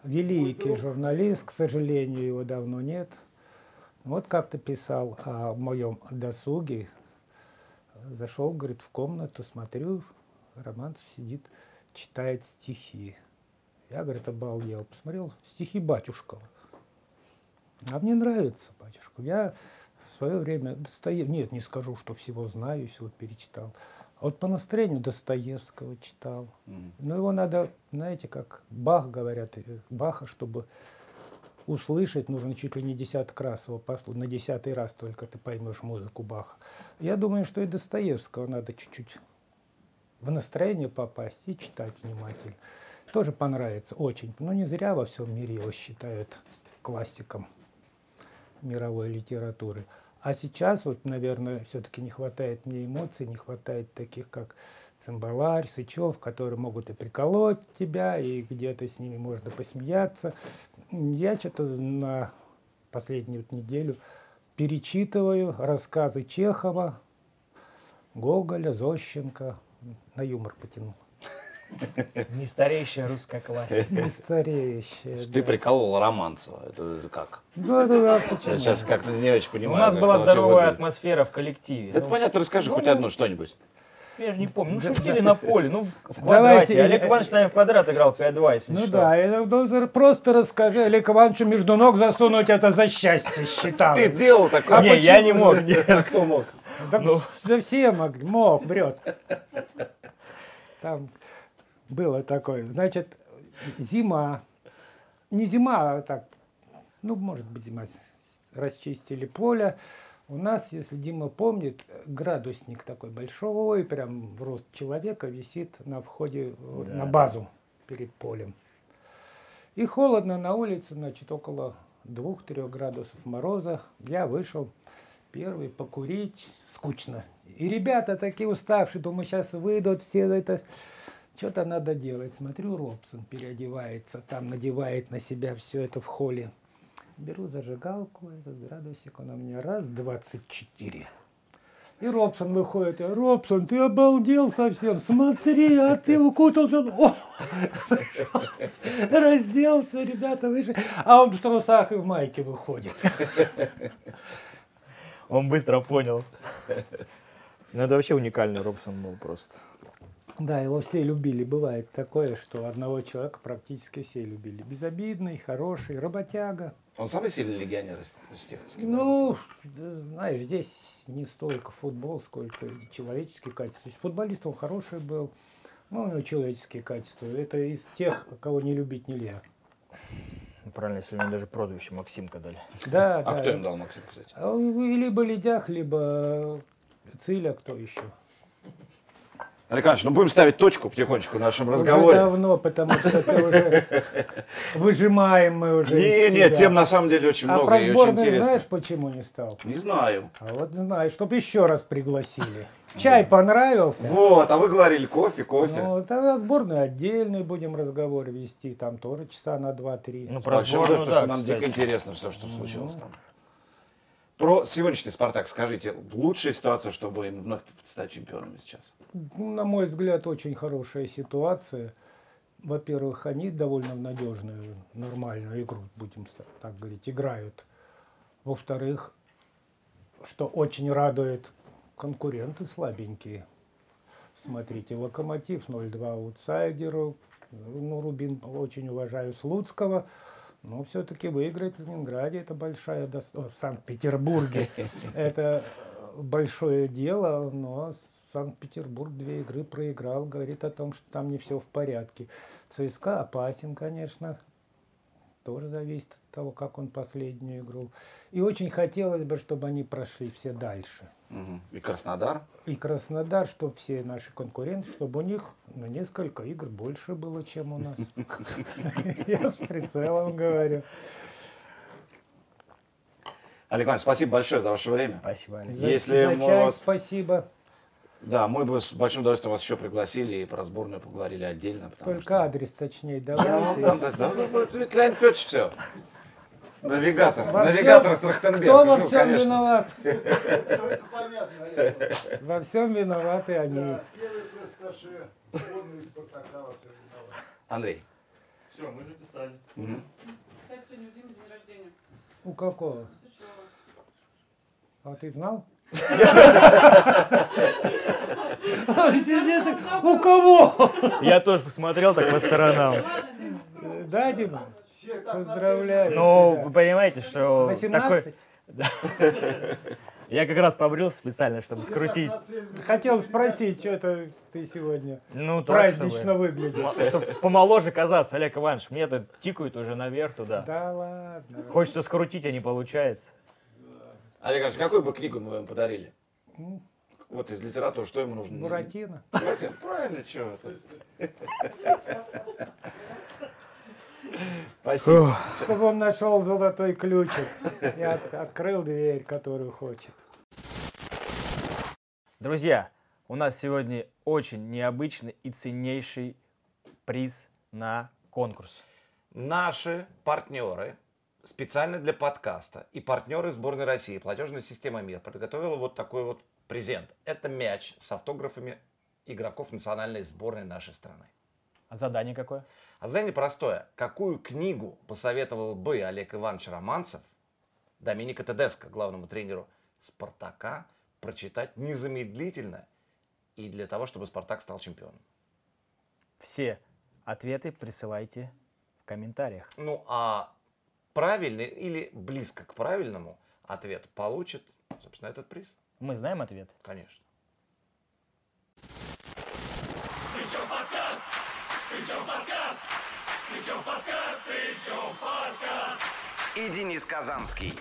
Speaker 3: Великий журналист, к сожалению, его давно нет. Вот как-то писал о моем досуге. Зашел, говорит, в комнату, смотрю, Романцев сидит, читает стихи. Я, говорит, обалдел. Посмотрел, стихи Батюшкова. А мне нравится Батюшков. Я в свое время Достоев... Нет, не скажу, что всего знаю, всего перечитал. Вот по настроению Достоевского читал. Но его надо, знаете, как Бах говорят, э, Баха, чтобы услышать, нужно чуть ли не десяток раз его послушать. На десятый раз только ты поймешь музыку Баха. Я думаю, что и Достоевского надо чуть-чуть в настроение попасть и читать внимательно. Тоже понравится очень. Но не зря во всем мире его считают классиком мировой литературы. А сейчас вот, наверное, все-таки не хватает мне эмоций, не хватает таких, как Цимбаларь, Сычев, которые могут и приколоть тебя, и где-то с ними можно посмеяться. Я что-то на последнюю вот неделю перечитываю рассказы Чехова, Гоголя, Зощенко. На юмор потянул.
Speaker 1: Не старейшая русская классика.
Speaker 3: Не стареющие.
Speaker 2: Ты
Speaker 3: да.
Speaker 2: приколол Романцева. Это как?
Speaker 3: Да, да, да, почему?
Speaker 2: сейчас как-то не очень
Speaker 1: У
Speaker 2: понимаю.
Speaker 1: нас
Speaker 2: как
Speaker 1: была здоровая атмосфера в коллективе.
Speaker 2: Это
Speaker 1: Ну,
Speaker 2: понятно, расскажи
Speaker 1: ну,
Speaker 2: хоть
Speaker 1: ну,
Speaker 2: одно что-нибудь.
Speaker 1: Я же не помню. Ну, шутили на поле, ну, в, в
Speaker 3: Давайте,
Speaker 1: квадрате. Олег Иванович с нами в квадрат играл 5-2, если
Speaker 3: Ну
Speaker 1: что.
Speaker 3: да, ну, просто расскажи, Олег Ивановичу между ног засунуть это за счастье считал.
Speaker 2: Ты делал такое?
Speaker 1: Не, я не мог.
Speaker 2: А кто мог?
Speaker 3: Да,
Speaker 1: ну.
Speaker 3: да все могли, мог, врет. Там было такое, значит, зима, не зима, а так, ну, может быть, зима, расчистили поле. У нас, если Дима помнит, градусник такой большой, прям в рост человека висит на входе
Speaker 1: Да,
Speaker 3: на базу перед полем. И холодно на улице, значит, около двух-трех градусов мороза. Я вышел первый покурить, скучно. И ребята такие уставшие, думаю, сейчас выйдут все это. Что-то надо делать. Смотрю, Робсон переодевается, там надевает на себя все это в холле. Беру зажигалку, этот градусик, он у меня раз, 24. И Робсон выходит, Робсон, ты обалдел совсем, смотри, а ты укутался. О! Разделся, ребята вышли, а он в трусах и в майке выходит.
Speaker 1: Он быстро понял. Ну, это вообще уникальный Робсон был просто.
Speaker 3: Да, его все любили. Бывает такое, что одного человека практически все любили. Безобидный, хороший, работяга.
Speaker 2: Он самый сильный легионер из, из тех, с кем
Speaker 3: Ну, знаешь, здесь не столько футбол, сколько человеческие качества. То есть футболист он хороший был, но у него человеческие качества. Это из тех, кого не любить нельзя.
Speaker 1: Ну, Правильно, если ему даже прозвище Максимка дали.
Speaker 3: Да,
Speaker 2: А
Speaker 3: да.
Speaker 2: кто им дал, Максим, кстати?
Speaker 3: А Либо Ледях, либо Циля, кто еще.
Speaker 2: Иванович, ну будем ставить точку потихонечку в нашем
Speaker 3: Уже
Speaker 2: разговоре.
Speaker 3: давно, потому что ты уже выжимаем мы уже.
Speaker 2: Не,
Speaker 3: себя.
Speaker 2: тем на самом деле очень
Speaker 3: А
Speaker 2: много
Speaker 3: про
Speaker 2: и очень
Speaker 3: сборную
Speaker 2: интересно.
Speaker 3: знаешь, почему не стал?
Speaker 2: Не знаю.
Speaker 3: А вот знаю, чтоб еще раз пригласили. Чай понравился?
Speaker 2: Вот, а вы говорили кофе, кофе.
Speaker 3: Ну, тогда сборную отдельный будем разговор вести, там тоже часа на 2-3.
Speaker 1: Ну, про
Speaker 2: большим
Speaker 1: сборную,
Speaker 2: потому что нам дико интересно все, что случилось там. Про сегодняшний Спартак скажите, лучшая ситуация, чтобы им вновь стать чемпионами сейчас?
Speaker 3: На мой взгляд, очень хорошая ситуация. Во-первых, они довольно надежную, нормальную игру, будем так говорить, играют. Во-вторых, что очень радует, конкуренты слабенькие. Смотрите, Локомотив 0-2 аутсайдеру. Ну, Рубин очень уважаю Слуцкого. Но все-таки выиграть в Ленинграде это большая достоинство. В Санкт-Петербурге это большое дело, но Санкт-Петербург две игры проиграл, говорит о том, что там не все в порядке. ЦСКА опасен, конечно, тоже зависит от того, как он последнюю игру. И очень хотелось бы, чтобы они прошли все дальше.
Speaker 2: И Краснодар.
Speaker 3: И Краснодар, чтобы все наши конкуренты, чтобы у них на несколько игр больше было, чем у нас. Я с прицелом говорю.
Speaker 2: Олег Иванович, спасибо большое за ваше время.
Speaker 1: Спасибо, Олег.
Speaker 3: За-
Speaker 2: Если
Speaker 3: за чай
Speaker 2: вас-
Speaker 3: спасибо.
Speaker 2: Да, мы бы с большим удовольствием вас еще пригласили и про сборную поговорили отдельно.
Speaker 3: Только
Speaker 2: что-
Speaker 3: адрес точнее
Speaker 2: Да, ну,
Speaker 3: давайте.
Speaker 2: да, да, ведь Леонид Федорович все. Навигатор.
Speaker 3: Во
Speaker 2: Навигатор Трахтенберг.
Speaker 3: Кто во
Speaker 2: Ну,
Speaker 3: всем
Speaker 2: конечно.
Speaker 3: виноват? Во всем виноваты они.
Speaker 2: Андрей.
Speaker 6: Все, мы записали.
Speaker 7: Кстати, сегодня у Димы день рождения.
Speaker 3: У какого? А ты знал?
Speaker 7: У
Speaker 3: кого?
Speaker 1: Я тоже посмотрел так по сторонам.
Speaker 3: Да, Дима? Поздравляю.
Speaker 1: Ну, вы понимаете, что
Speaker 3: 18?
Speaker 1: такой... Я как раз побрился специально, чтобы скрутить.
Speaker 3: Хотел спросить, что-то ты сегодня
Speaker 1: Ну,
Speaker 3: празднично
Speaker 1: чтобы,
Speaker 3: выглядишь.
Speaker 1: чтобы помоложе казаться, Олег Иванович. Мне это тикают уже наверх туда.
Speaker 3: Да ладно.
Speaker 1: Хочется скрутить, а не получается.
Speaker 2: Олег Иванович, какую бы книгу мы вам подарили? Вот из литературы, что ему нужно?
Speaker 3: Буратино.
Speaker 2: Буратино, правильно, чего это? Спасибо.
Speaker 3: Чтобы он нашел золотой ключик и от- открыл дверь, которую хочет.
Speaker 1: Друзья, у нас сегодня очень необычный и ценнейший приз на конкурс.
Speaker 2: Наши партнеры специально для подкаста и партнеры сборной России, платежная система МИР, подготовила вот такой вот презент. Это мяч с автографами игроков национальной сборной нашей страны.
Speaker 1: А задание какое?
Speaker 2: А задание простое. Какую книгу посоветовал бы Олег Иванович Романцев Доминика Тедеско, главному тренеру Спартака, прочитать незамедлительно и для того, чтобы Спартак стал чемпионом?
Speaker 1: Все ответы присылайте в комментариях.
Speaker 2: Ну, а правильный или близко к правильному ответ получит, собственно, этот приз.
Speaker 1: Мы знаем ответ.
Speaker 2: Конечно.
Speaker 8: и Денис Казанский.